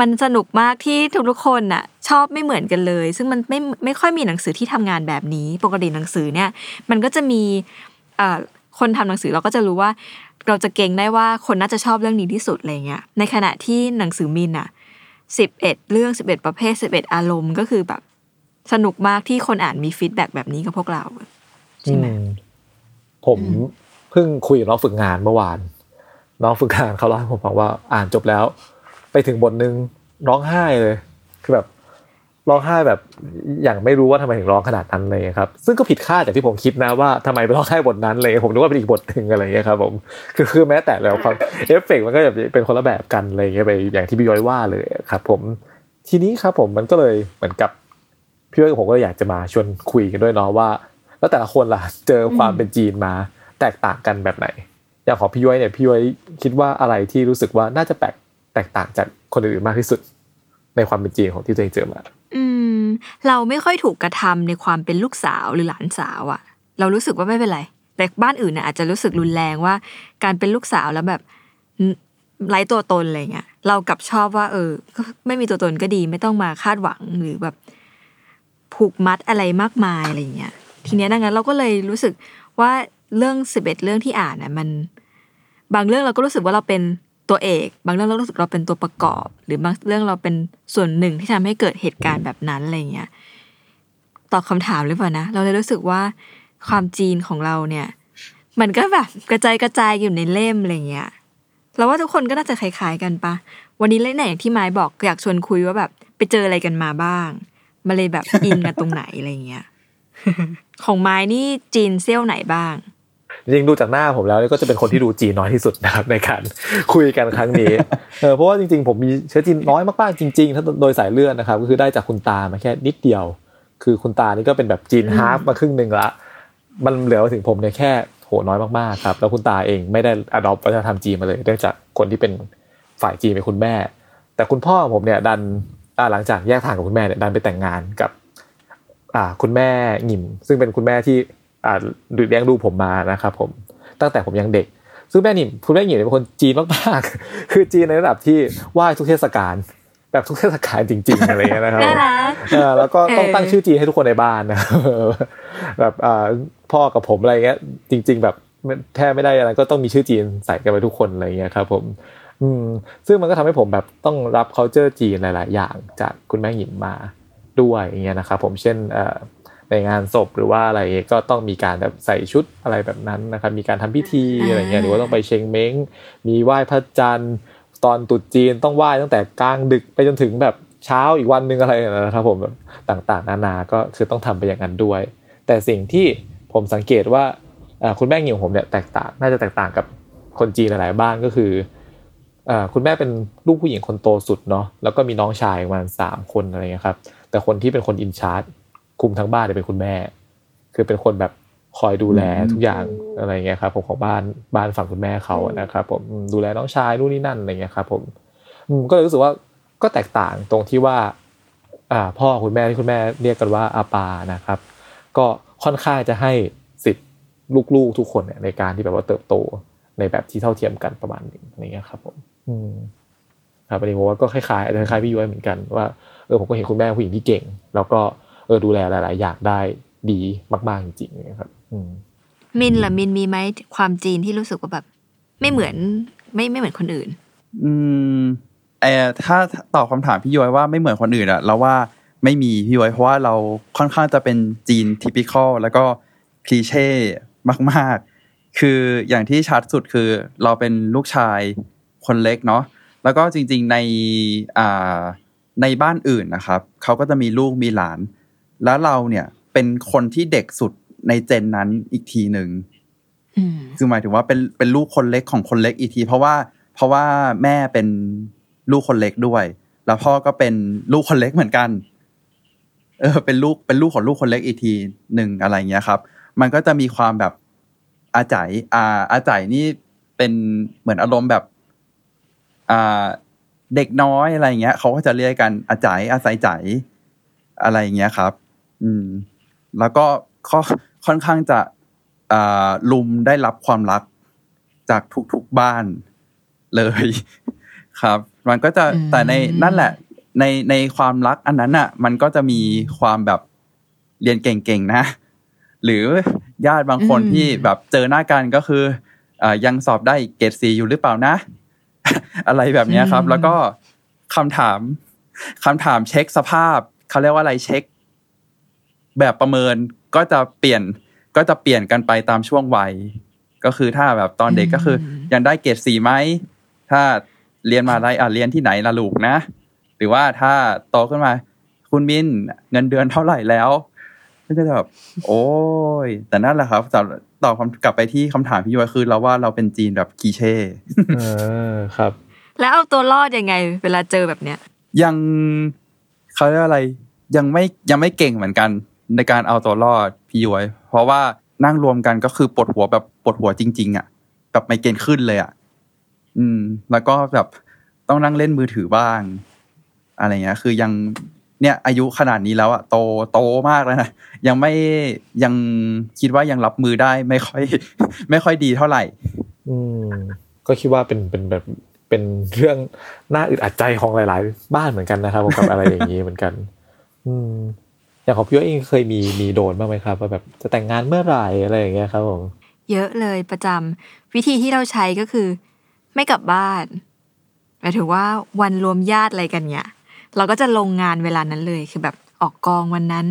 มันสนุกมากที่ทุกๆคนน่ะ ชอบไม่เหมือนกันเลย ซึ่งมันไม่ไม่ค่อยมีหนังสือที่ทำงานแบบนี้ ปกติหนังสือเนี่ย มันก็จะมีเอ่อคนทำหนังสือเราก็จะรู้ว่า เราจะเก่งได้ว่าคนน่าจะชอบเรื่องนี้ที่สุดอะไรเงี้ยในขณะที่หนังสือมินอะ สิบเอ็ดเรื่องสิบเอ็ดประเภทสิบเอ็ดอารมณ์ก็คือแบบสนุกมากที่คนอ่านมีฟีดแบ็กแบบนี้กับพวกเราใช่ไหมอืมผมเพิ่งคุยกับน้องฝึกงานเมื่อวาน น้องฝึกงานเขาเล่าให้ผมฟังว่าอ่านจบแล้ว ไปถึงบทหนึ่งร้องไห้เลย คือแบบ ร้องไห้แบบอย่างไม่รู้ว่าทำไมถึงร้องขนาดนั้นเลยครับ ซึ่งก็ผิดคาดจากที่ผมคิดนะว่าทำไมไปร้องไห้บทนั้นเลย ผมนึกว่าเป็นอีกบทหนึ่งอะไรอย่างเงี้ยครับผมคือคือแม้แต่แล้วความเอฟเฟกต์มันก็จะเป็นคนละแบบกันอะไรเงี้ยไปอย่างที่พี่ย้อยว่าเลยครับผมทีนี้ครับผมมันก็เลยเหมือนกับพี่ย้อยกับผมก็อยากจะมาชวนคุยกันด้วยเนาะว่า แล้วแต่ละคนล่ะเจอความเป็นจีนมาแตกต่างกันแบบไหน อย่างของพี่ย้อยเนี่ยพี่ย้อยคิดว่าอะไรที่รู้สึกว่าน่าจะแปลกแตกต่างจากคนอื่นมากที่สุด ในความเป็นจีนของที่ตัวเองเจอมา อืม เราไม่ค่อยถูกกระทำในความเป็นลูกสาวหรือหลานสาวอะเรารู้สึกว่าไม่เป็นไร แต่บ้านอื่นน่ะอาจจะรู้สึกรุนแรงว่า การเป็นลูกสาวแล้วแบบไร้ตัวตนอะไรเงี้ย เรากลับชอบว่า เออ ไม่มีตัวตนก็ดี ไม่ต้องมาคาดหวังหรือแบบ ผูกมัดอะไรมากมายอะไรเงี้ย ทีเนี้ยดังนั้นเราก็เลยรู้สึกว่าเรื่องสิบเอ็ดเรื่องที่อ่านน่ะมัน บางเรื่องเราก็รู้สึกว่าเราเป็น ตัวเอก บางเรื่องเรารู้สึกเราเป็นตัวประกอบ หรือบางเรื่องเราเป็นส่วนหนึ่งที่ทำให้เกิดเหตุการณ์แบบนั้นอะไรเงี้ยตอบคำถามหรือเปล่านะ เราเลยรู้สึกว่าความจีนของเราเนี่ย มันก็แบบกระจายกระจายอยู่ในเล่มอะไรเงี้ยเราว่าทุกคนก็น่าจะคล้ายๆกันปะวันนี้เล่นไหนอย่างที่ไม้บอกอยากชวนคุยว่าแบบ ไปเจออะไรกันมาบ้างมาเลยแบบอินกันตรงไหนอะไรเงี้ยของไม้นี่จีนเซี่ยวไหนบ้าง จริงๆดูจากหน้าผมแล้วก็จะเป็นคนที่ดูจีนน้อยที่สุดนะครับในการคุยกันครั้งนี้เออเพราะว่าจริงๆ ผมมีเชื้อจีนน้อยมากๆจริงๆถ้าโดยสายเลือดนะครับก็คือได้จากคุณตามาแค่นิดเดียว คือคุณตานี่ก็เป็นแบบจีนฮาร์ฟมาครึ่งหนึ่งละมันเหลือถึงผมเนี่ยแค่โหน้อยมากๆครับแล้วคุณตาเองไม่ได้อดอปวัฒนธรรมจีนมาเลยเนื่องจากคนที่เป็นฝ่ายจีนเป็นคุณแม่ แต่คุณพ่อของผมเนี่ยดันอ่าหลังจากแยกทางกับคุณแม่เนี่ยดันไปแต่งงานกับอ่าคุณแม่หงิมซึ่งเป็นคุณแม่ที่ อ่าเลี้ยงดูผมมานะครับผมตั้งแต่ผมยังเด็ก ซึ่งแม่หนิมคุณแม่หงิมเนี่ยเป็นคนจีนมากๆ คือจีนในระดับที่ไหว้ทุกเทศกาลแบบทุกเทศกาลจริง ๆ อะไรเงี้ยนะครับน่ารักเออแล้วก็ต้องเออตั้งชื่อจีนให้ทุกคนในบ้านนะแบบอ่าพ่อกับผมอะไรเงี้ย จริง ๆ แบบแทบไม่ได้อะไรก็ต้องมีชื่อจีนใส่กันไปทุกคนอะไรเงี้ยครับ ผม อืม ซึ่งมันก็ทำให้ผมแบบต้องรับ culture จีนหลาย ๆ อย่างจากคุณแม่หญิงมาด้วยอย่างเงี้ยนะครับผมเช่นเอ่อ ในงานศพหรือว่าอะไรเงี้ยก็ต้องมีการแบบใส่ชุดอะไรแบบนั้นนะครับมีการทำพิธีอะไรเงี้ยหรือว่าต้องไปเชงเม้ง มีไหว้พระจันทร์ตอนตรุษจีนต้องไหว้ตั้งแต่กลางดึกไปจนถึงแบบเช้าอีกวันหนึ่งอะไรอย่างเงี้ยนะครับผมแบบต่างๆ นานาก็คือต้องทำไปอย่างนั้นด้วย แต่สิ่งที่ผมสังเกตว่าเอ่อคุณแม่หญิงของผมเนี่ยแตกต่างน่าจะแตกต่างกับคนจีนหลายๆบ้านก็คือเอ่อคุณแม่เป็นลูกผู้หญิงคนโตสุดเนาะแล้วก็มีน้องชายประมาณสามคนอะไรเงี้ยครับแต่คนที่เป็นคนอินชาร์จ คุมทั้งบ้านเนี่ยเป็นคุณแม่ คือเป็นคนแบบคอยดูแลทุกอย่างอะไรเงี้ยครับผมของบ้านบ้านฝั่งคุณแม่เขาอะนะครับผมอืมดูแลน้องชายนู่นนี่นั่นอะไรเงี้ยครับผมอืมก็เลยรู้สึกว่าก็แตกต่างตรงที่ว่าอ่าพ่อคุณแม่ที่คุณแม่เรียกกันว่าอาปานะครับ ก็ค่อนข้างจะให้สิทธิ์ลูกๆทุกคนเนี่ยในการที่แบบว่าเติบโตในแบบที่เท่าเทียมกันประมาณหนึงอะไรเงี้ยครับผมอืมครับอันนี้ผมว่าก็คล้ายๆคล้ายๆพี่ย้อยเหมือนกันว่าเออผมก็เห็นคุณแม่ผู้หญิงที่เก่ง แล้วก็เออดูแลหลาย ๆ อย่างได้ดีมาก ๆ จริงๆนะครับอืมมินล่ะมินมีไหมความจีนที่รู้สึกว่าแบบ ไม่เหมือนไม่ไม่เหมือนคนอื่น อืมเออถ้าตอบคำถามพี่ย้อยว่าไม่เหมือนคนอื่นอะเราว่าไม่มีพี่ย้อยเพราะว่าเราค่อนข้างจะเป็นจีนทิปิคอลแล้วก็คลีเช่มาก ๆ คืออย่างที่ชัดสุดคือเราเป็นลูกชายคนเล็กเนาะแล้วก็จริง ๆ ในอ่าในบ้านอื่นนะครับเขาก็จะมีลูกมีหลาน แล้วเราเนี่ยเป็นคนที่เด็กสุดในเจนนั้นอีกทีหนึ่งอืมคือหมายถึงว่าเป็นเป็นลูกคนเล็กของคนเล็กอีกที เพราะว่าเพราะว่าแม่เป็นลูกคนเล็กด้วย แล้วพ่อก็เป็นลูกคนเล็กเหมือนกัน เออ เป็นลูกเป็นลูกของลูกคนเล็กอีกทีหนึ่งอะไรเงี้ยครับ มันก็จะมีความแบบอาจ่ายอาอาจ่ายนี่เป็นเหมือนอารมณ์แบบ อ่าเด็กน้อยอะไรเงี้ยเขาก็จะเรียกกันอาจ่ายอาศัยจ่ายอะไรเงี้ยครับ อืม แล้วก็ค่อนค่อนข้างจะอ่าลุมได้รับความรักจากทุกๆบ้านเลย ครับ มันก็จะอืมแต่ในนั่นแหละ ในในความรักอันนั้นอะ มันก็จะมีความแบบเรียนเก่งๆนะ หรือญาติบางคนที่แบบเจอหน้ากันก็คืออ่ายังสอบได้เกรดซีอยู่หรือเปล่านะ อะไรแบบเนี้ยครับ แล้วก็คำถามคำถามเช็คสภาพเขาเรียกว่าอะไรเช็ค แบบประเมินก็จะเปลี่ยนก็จะเปลี่ยนกันไปตามช่วงวัย ก็คือถ้าแบบตอนเด็กก็คืออยังได้เกรดสี่ไหมถ้าเรียนมาอะไรอะเรียนที่ไหนละลูกนะ หรือว่าถ้าโตขึ้นมา คุณมินเงินเดือนเท่าไหร่แล้วก็จะแบบโอ้ย แต่นั่นแหละครับตอบตอบคำกลับไปที่คำถามพี่ย้อยคือเราว่าเราเป็นจีนแบบคีเช่เออครับ แล้วเอาตัวรอดยังไง เวลาเจอแบบเนี้ย ยังเขาเรียกอะไร ยังไม่ยังไม่เก่งเหมือนกัน ในการเอาตัวรอดพี่ย้อยเพราะว่านั่งรวมกันก็คือปวดหัวแบบปวดหัวจริง ๆอะแบบไมเกรนขึ้นเลยอะ อืม แล้วก็แบบต้องนั่งเล่นมือถือบ้าง อะไรเงี้ย คือยังเนี่ย อายุขนาดนี้แล้วอะโตโตมากแล้วนะยังไม่ยังคิดว่ายังรับมือได้ไม่ค่อย ไม่ค่อยดีเท่าไหร่ อืม ก็คิดว่าเป็นเป็นแบบเป็นเรื่องน่าอึดอัดใจของหลาย ๆ บ้านเหมือนกันนะครับกับอะไรอย่างนี้เหมือนกัน อืม อย่างของพี่เองเคยมีมีโดนบ้างไหมครับว่าแบบจะแต่งงานเมื่อไหร่อะไรอย่างเงี้ยครับผมเยอะเลยประจำวิธีที่เราใช้ก็คือ ไม่กลับบ้านหมายถึงว่าวันรวมญาติอะไรกันเนี่ยเราก็จะลงงานเวลานั้นเลยคือแบบออกกองวันนั้น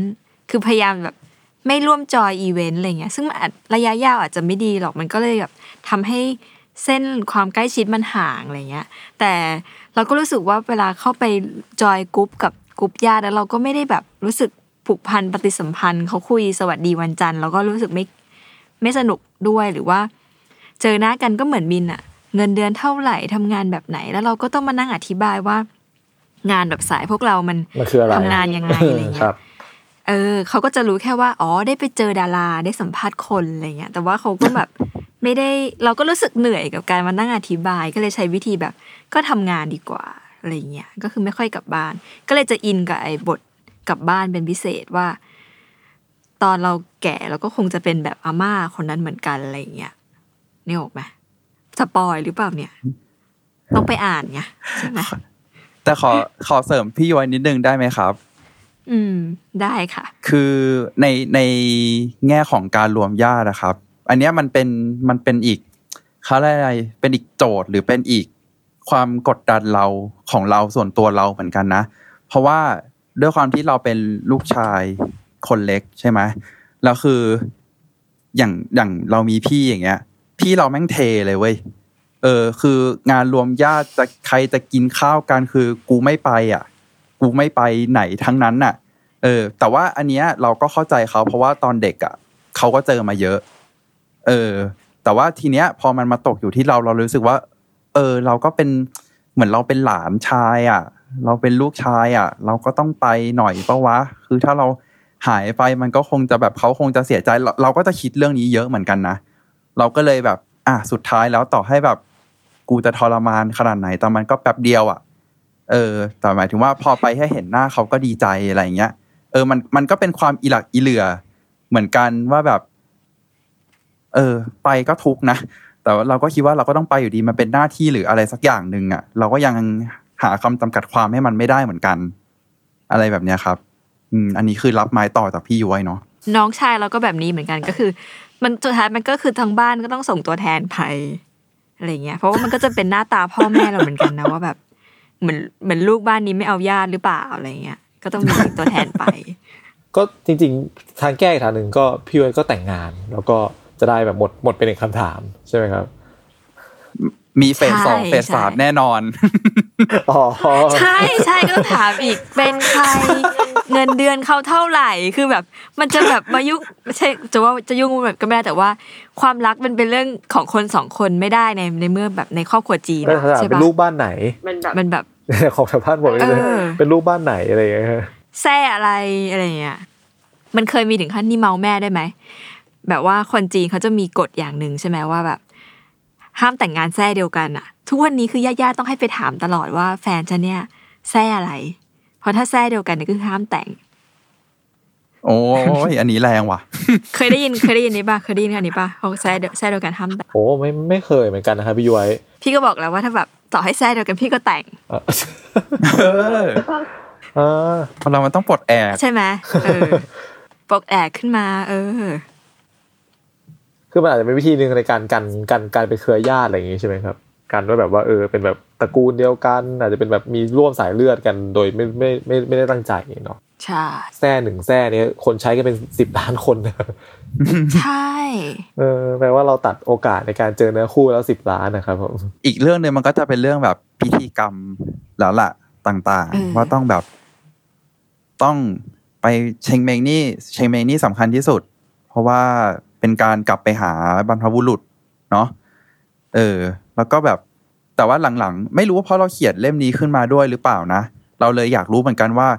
คือพยายามแบบไม่ร่วม join event อะไรเงี้ย ซึ่งระยะยาวอาจจะไม่ดีหรอกมันก็เลยแบบทำให้เส้นความใกล้ชิดมันห่างอะไรเงี้ย แต่เราก็รู้สึกว่าเวลาเข้าไป join group กับกรุ๊ปญาติแล้วเราก็ไม่ได้แบบรู้สึก ผูกพันปฏิสัมพันธ์เขาคุยสวัสดีวันจันทร์เราก็รู้สึกไม่ไม่สนุกด้วยหรือว่า เจอหน้ากันก็เหมือนบินอะเงินเดือนเท่าไหร่ทำงานแบบไหน แล้วเราก็ต้องมานั่งอธิบายว่า งานแบบสายพวกเรามันมันคืออะไรทำงานยังไงอะไรคเงี้รัยบเออเขาก็จะรู้แค่ว่าอ๋อได้ไปเจอดาราได้สัมภาษณ์คนอะไรเงี้ย แต่ว่าเขาก็แบบไม่ได้เราก็รู้สึกเหนื่อยกับการมานั่งอธิบาย ก็เลยใช้วิธีแบบ ก็ทำงานดีกว่าอะไรเงี้ยก็คือไม่ค่อยกลับบ้าน ก็เลยจะอินกับไอ้บท กลับบ้านเป็นพิเศษว่า ตอนเราแก่เราก็คงจะเป็นแบบอาม่าคนนั้นเหมือนกันอะไรเงี้ยนี่ออกไหมสปอยหรือเปล่าเนี่ย ต้องไปอ่านไงใช่ไหมแต่แต่ขอขอเสริมพี่ย้อยนิดนึงได้ไหมครับ อืม ได้ค่ะ คือในในแง่ของการรวมญาตินะครับ อันเนี้ยมันเป็นมันเป็นอีกเขาเรียกอะไร เป็นอีกโจทย์หรือเป็นอีกความกดดันเราของเราส่วนตัวเราเหมือนกันนะ เพราะว่า ด้วยความที่เราเป็นลูกชายคนเล็กใช่ไหมแล้วคืออย่างอย่างเรามีพี่อย่างเงี้ย พี่เราแม่งเทเลยเว้ยเออ คืองานรวมญาติจะใครจะกินข้าวกันคือ กูไม่ไปอะ กูไม่ไปไหนทั้งนั้นน่ะ เออ แต่ว่าอันเนี้ยเราก็เข้าใจเขาเพราะว่าตอนเด็กอะเขาก็เจอมาเยอะ เออ แต่ว่าทีเนี้ย พอมันมาตกอยู่ที่เราเรารู้สึกว่า เออ เราก็เป็นเหมือนเราเป็นหลานชายอะ เราเป็นลูกชายอะ เราก็ต้องไปหน่อยปะวะ คือถ้าเราหายไปมันก็คงจะแบบเขาคงจะเสียใจเราเราก็จะคิดเรื่องนี้เยอะเหมือนกันนะเราก็เลยแบบ อะสุดท้ายแล้วต่อให้แบบ กูจะทรมานขนาดไหนแต่มันก็แป๊บเดียวอะ เออ แต่หมายถึงว่าพอไปแค่เห็นหน้าเขาก็ดีใจอะไรอย่างเงี้ยเออมันมันก็เป็นความอีหลักอีเหลือ เหมือนกันว่าแบบ เออ ไปก็ทุกนะแต่เราก็คิดว่าเราก็ต้องไปอยู่ดีมันเป็นหน้าที่หรืออะไรสักอย่างหนึ่งอะ เราก็ยัง หาคำจำกัดความให้มันไม่ได้เหมือนกัน อะไรแบบเนี้ยครับ อืมอันนี้คือรับไม้ต่อจากพี่ย้อยเนาะน้องชายเราก็แบบนี้เหมือนกันก็คือ มันสุดท้ายมันก็คือทางบ้านก็ต้องส่งตัวแทนไปอะไรเงี้ย เพราะว่ามันก็จะเป็นหน้าตาพ่อแม่เราเหมือนกันนะว่าแบบเหมือนเหมือนลูกบ้านนี้ไม่เอาญาติหรือเปล่าอะไรเงี้ย ก็ต้องมีตัวแทนไป ก็จริง ๆ ทางแก้อีกทางหนึ่งก็พี่ย้อยก็แต่งงาน แล้วก็จะได้แบบหมดหมดเป็นหนึ่งคำถามใช่ไหมครับ มีเฟสสองใช่เฟสสามใช่แน่นอนอ๋อ ใช่ใช่ก็ต้องถามอีกเป็นใครเงินเดือนเขาเท่าไหร่คือแบบ มันจะแบบมายุ่งไม่ใช่จะว่าจะยุ่งแบบก็ไม่ได้แต่ว่า ความรักมันเป็นเรื่องของคนสองคนไม่ได้ในในเมื่อแบบในครอบครัวจีนก็อะถามใช่เป็นปะลูกบ้านไหนมันแบบมันแบบของชาวบ้านบอกเลยเออเป็นลูกบ้านไหนอะไรอย่างเงี้ยแซ่อะไรอะไรเงี้ยมันเคยมีถึงขั้นนี่เมาแม่ได้ไหมแบบว่าคนจีนเขาจะมีกฎอย่างหนึ่งใช่ไหมว่าแบบ ห้ามแต่งงานแซ่เดียวกันอะ ทุกวันนี้คือญาติๆต้องให้ไปถามตลอดว่าแฟนฉันเนี่ยแซ่อะไร เพราะถ้าแซ่เดียวกันเนี่ยคือห้ามแต่ง โอ้ยอันนี้แรงว่ะ เคยได้ยินเคยได้ยินนี้ป่ะเคยได้ยินอันนี้ป่ะเขาแซ่เดียวแซ่เดียวกันห้ามแต่งโอ้ไม่ไม่เคยเหมือนกันนะครับพี่ย้อยพี่ก็บอกแล้วว่าถ้าแบบต่อให้แซ่เดียวกันพี่ก็แต่งเออเออเออเรามันต้องปลดแอกใช่ไหมเออปกแอกขึ้นมา เออคือมันอาจจะเป็นวิธีหนึ่งในการกันกันการเป็นเครือญาติอะไรอย่างงี้ใช่ไหมครับ การว่าแบบว่าเออเป็นแบบตระกูลเดียวกัน อาจจะเป็นแบบมีร่วมสายเลือดกันโดยไม่ไม่ไม่ไม่ได้ตั้งใจเนาะใช่แซ่หนึ่งแซ่เนี่ยคนใช้กันเป็นสิบล้านคนนะใช่เออแปลว่าเราตัดโอกาสในการเจอเนื้อคู่แล้วสิบล้านนะครับผมอีกเรื่องหนึ่งมันก็จะเป็นเรื่องแบบพิธีกรรมแล้วล่ะต่างเออๆว่าต้องแบบต้องไปเชงเมงนี่เชงเมงนี่สำคัญที่สุด เพราะว่าเป็นการกลับไปหาบรรพบุรุษเนาะเออ แล้วก็แบบแต่ว่าหลังๆ ไม่รู้ว่าเพราะเราเขียนเล่มนี้ขึ้นมาด้วยหรือเปล่านะ เราเลยอยากรู้เหมือนกันว่า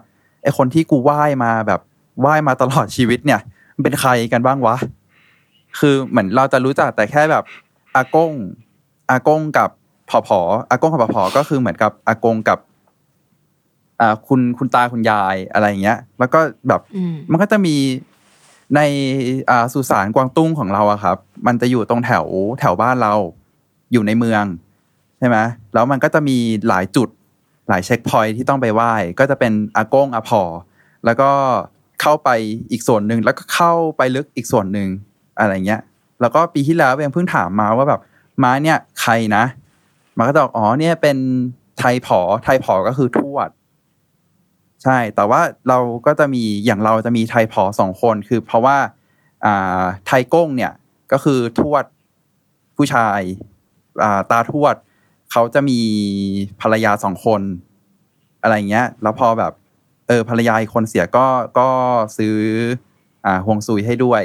ไอคนที่กูไหว้มาแบบไหว้มาตลอดชีวิตเนี่ยมันเป็นใครกันบ้างวะ คือเหมือนเราจะรู้จักแต่แค่แบบอากงอากงกับผอผออากงกับผอผอก็คือเหมือนกับอากงกับอ่าคุณคุณตาคุณยายอะไรอย่างเงี้ย แล้วก็แบบอืมมันก็จะมีในอ่าสุสานกวางตุ้งของเราอะครับ มันจะอยู่ตรงแถวแถวบ้านเรา อยู่ในเมืองใช่ไหมแล้วมันก็จะมีหลายจุดหลายเช็คพอยที่ต้องไปไหว้ก็จะเป็นอากงอาผอแล้วก็เข้าไปอีกส่วนหนึ่งแล้วก็เข้าไปลึกอีกส่วนหนึ่งอะไรเงี้ย แล้วก็ปีที่แล้วเองเพิ่งถามมาว่าแบบม้าเนี่ยใครนะมันก็จะบอกอ๋อเนี่ยเป็นไทยผอไทยผอก็คือทวด ใช่ แต่ว่าเราก็จะมีอย่างเราจะมีไทยผอสองคนคือ เพราะว่า อ่าไทยก้งเนี่ยก็คือทวดผู้ชาย ตาทวดเขาจะมีภรรยาสองคน อะไรเงี้ย แล้วพอแบบ เออภรรยาอีกคนเสียก็ก็ซื้อ อ่าห่วงซุยให้ด้วย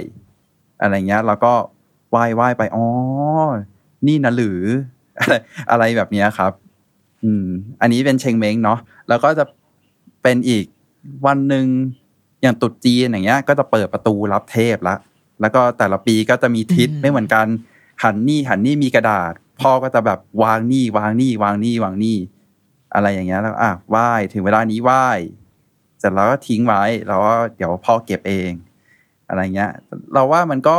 อะไรเงี้ย แล้วก็ไหว้ไหว้ไปอ๋อนี่นะหรือ อะไรอะไรแบบเนี้ยครับ อืม อันนี้เป็นเชงเม้งเนาะแล้วก็จะเป็นอีกวันหนึ่งอย่างตรุษจีนอย่างเงี้ย ก็จะเปิดประตูรับเทพละแล้วก็แต่ละปีก็จะมีทิศอืมไม่เหมือนกัน หันนี่หันนี่มีกระดาษ พ่อก็จะแบบวางนี่วางนี่วางนี่วางนี่อะไรอย่างเงี้ยแล้วอะไหว้ถึงเวลานี้ไหว้เสร็จแล้วก็ทิ้งไว้แล้วก็เดี๋ยวพ่อเก็บเอง อะไรเงี้ย เราว่ามันก็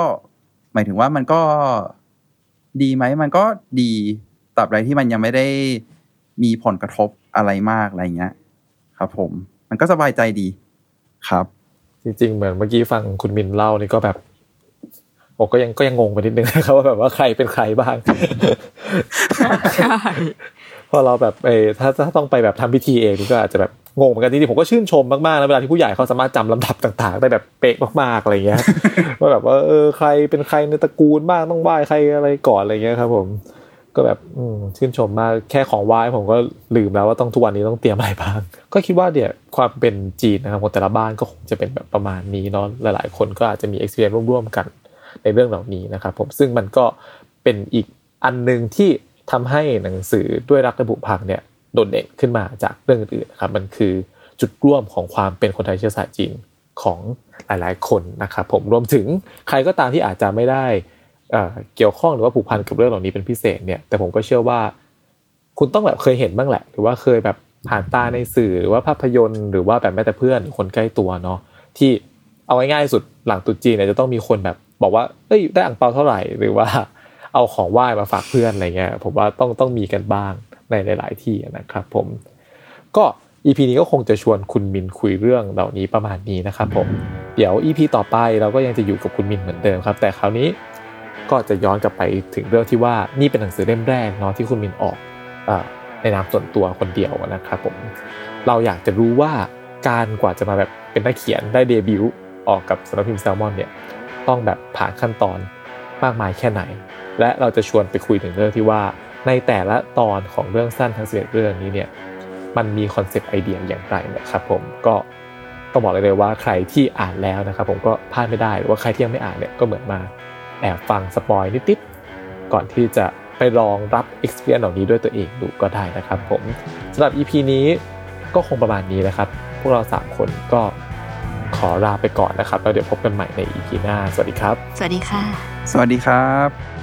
หมายถึงว่ามันก็ดีไหมมันก็ดีตราบใดที่มันยังไม่ได้มีผลกระทบอะไรมากอะไรเงี้ย ครับ ผม มันก็สบายใจดีครับ จริงๆ เหมือนเมื่อกี้ฟังคุณมินเล่านี่ก็แบบ โอ้ก็ยังก็ยังงงไปนิดนึงนะครับว่าแบบว่าใครเป็นใครบ้างใช่พอเราแบบเออถ้าถ้าต้องไปแบบทำพิธีเองนี่ก็อาจจะแบบงงเหมือนกันจริงๆผมก็ชื่นชมมากๆนะเวลาที่ผู้ใหญ่เขาสามารถจำลำดับต่างๆ ได้แบบเป๊ะมากๆอะไรเงี้ยว่าแบบว่าเออใครเป็นใครในตระกูลบ้างต้องไหว้ใครอะไรก่อนอะไรเงี้ยครับ ผม ก็แบบอืมชื่นชมมากแค่ของไหว้ผมก็ลืมแล้วว่าต้องทุกวันนี้ต้องเตรียมอะไรบ้าง ก็คิดว่าเนี่ยความเป็นจีนนะครับของแต่ละบ้านก็คงจะเป็นแบบประมาณนี้เนาะหลายๆ คนก็อาจจะมี experience ร่วมๆกัน ในเรื่องเหล่านี้นะครับผมซึ่งมันก็เป็นอีกอันหนึ่งที่ทำให้หนังสือด้วยรักและบุพังเนี่ยโดดเด่นขึ้นมาจากเรื่องอื่นๆนะครับมันคือจุดร่วมของความเป็นคนไทยเชื้อสายจีนของหลาย ๆ คนนะครับผมรวมถึงใครก็ตามที่อาจจะไม่ได้เกี่ยวข้องหรือว่าผูกพันกับเรื่องเหล่านี้เป็นพิเศษเนี่ยแต่ผมก็เชื่อว่า คุณต้องแบบเคยเห็นบ้างแหละ หรือว่าเคยแบบผ่านตาในสื่อหรือว่าภาพยนตร์ หรือว่าแบบแม้แต่เพื่อนคนใกล้ตัวเนาะที่เอาง่ายๆสุดหลังตุจีนเนี่ยจะต้องมีคนแบบ บอกว่าเอ้ยได้อ่างเปาเท่าไหร่หรือว่าเอาของไหว้มาฝากเพื่อนอะไรเงี้ยผมว่าต้องต้องมีกันบ้างในหลาย ๆ ที่นะครับผมก็ EP นี้ก็คงจะชวนคุณมินคุยเรื่องเหล่านี้ประมาณนี้นะครับผมเดี๋ยว EP ต่อไปเราก็ยังจะอยู่กับคุณมินเหมือนเดิมครับ แต่คราวนี้ก็จะย้อนกลับไปถึงเรื่องที่ว่านี่เป็นหนังสือเล่มแรกเนาะที่คุณมินออกในนามส่วนตัวคนเดียวนะครับผมเราอยากจะรู้ว่าการกว่าจะมาแบบเป็นนักเขียนได้เดบิวต์ออกกับสำนักพิมพ์แซลมอนเนี่ย ต้องแบบผ่านขั้นตอนมากมายแค่ไหน และเราจะชวนไปคุยถึงเรื่องที่ว่า ในแต่ละตอนของเรื่องสั้นทั้งสิบเรื่องนี้เนี่ยมันมี concept idea อย่างไรนะครับผมก็ต้องบอกเลยเลยว่าใครที่อ่านแล้วนะครับผมก็พลาดไม่ได้หรือว่าใครที่ยังไม่อ่านเนี่ยก็เหมือนมาแอบฟัง spoil นิดๆก่อนที่จะไปลองรับ experience เหล่านี้ด้วยตัวเองดูก็ได้นะครับผมสำหรับ EP นี้ก็คงประมาณนี้นะครับ พวกเรา 3 คนก็ ขอลาไปก่อนนะครับ แล้วเดี๋ยวพบกันใหม่ใน EP หน้า สวัสดีครับ สวัสดีค่ะ สวัสดีครับ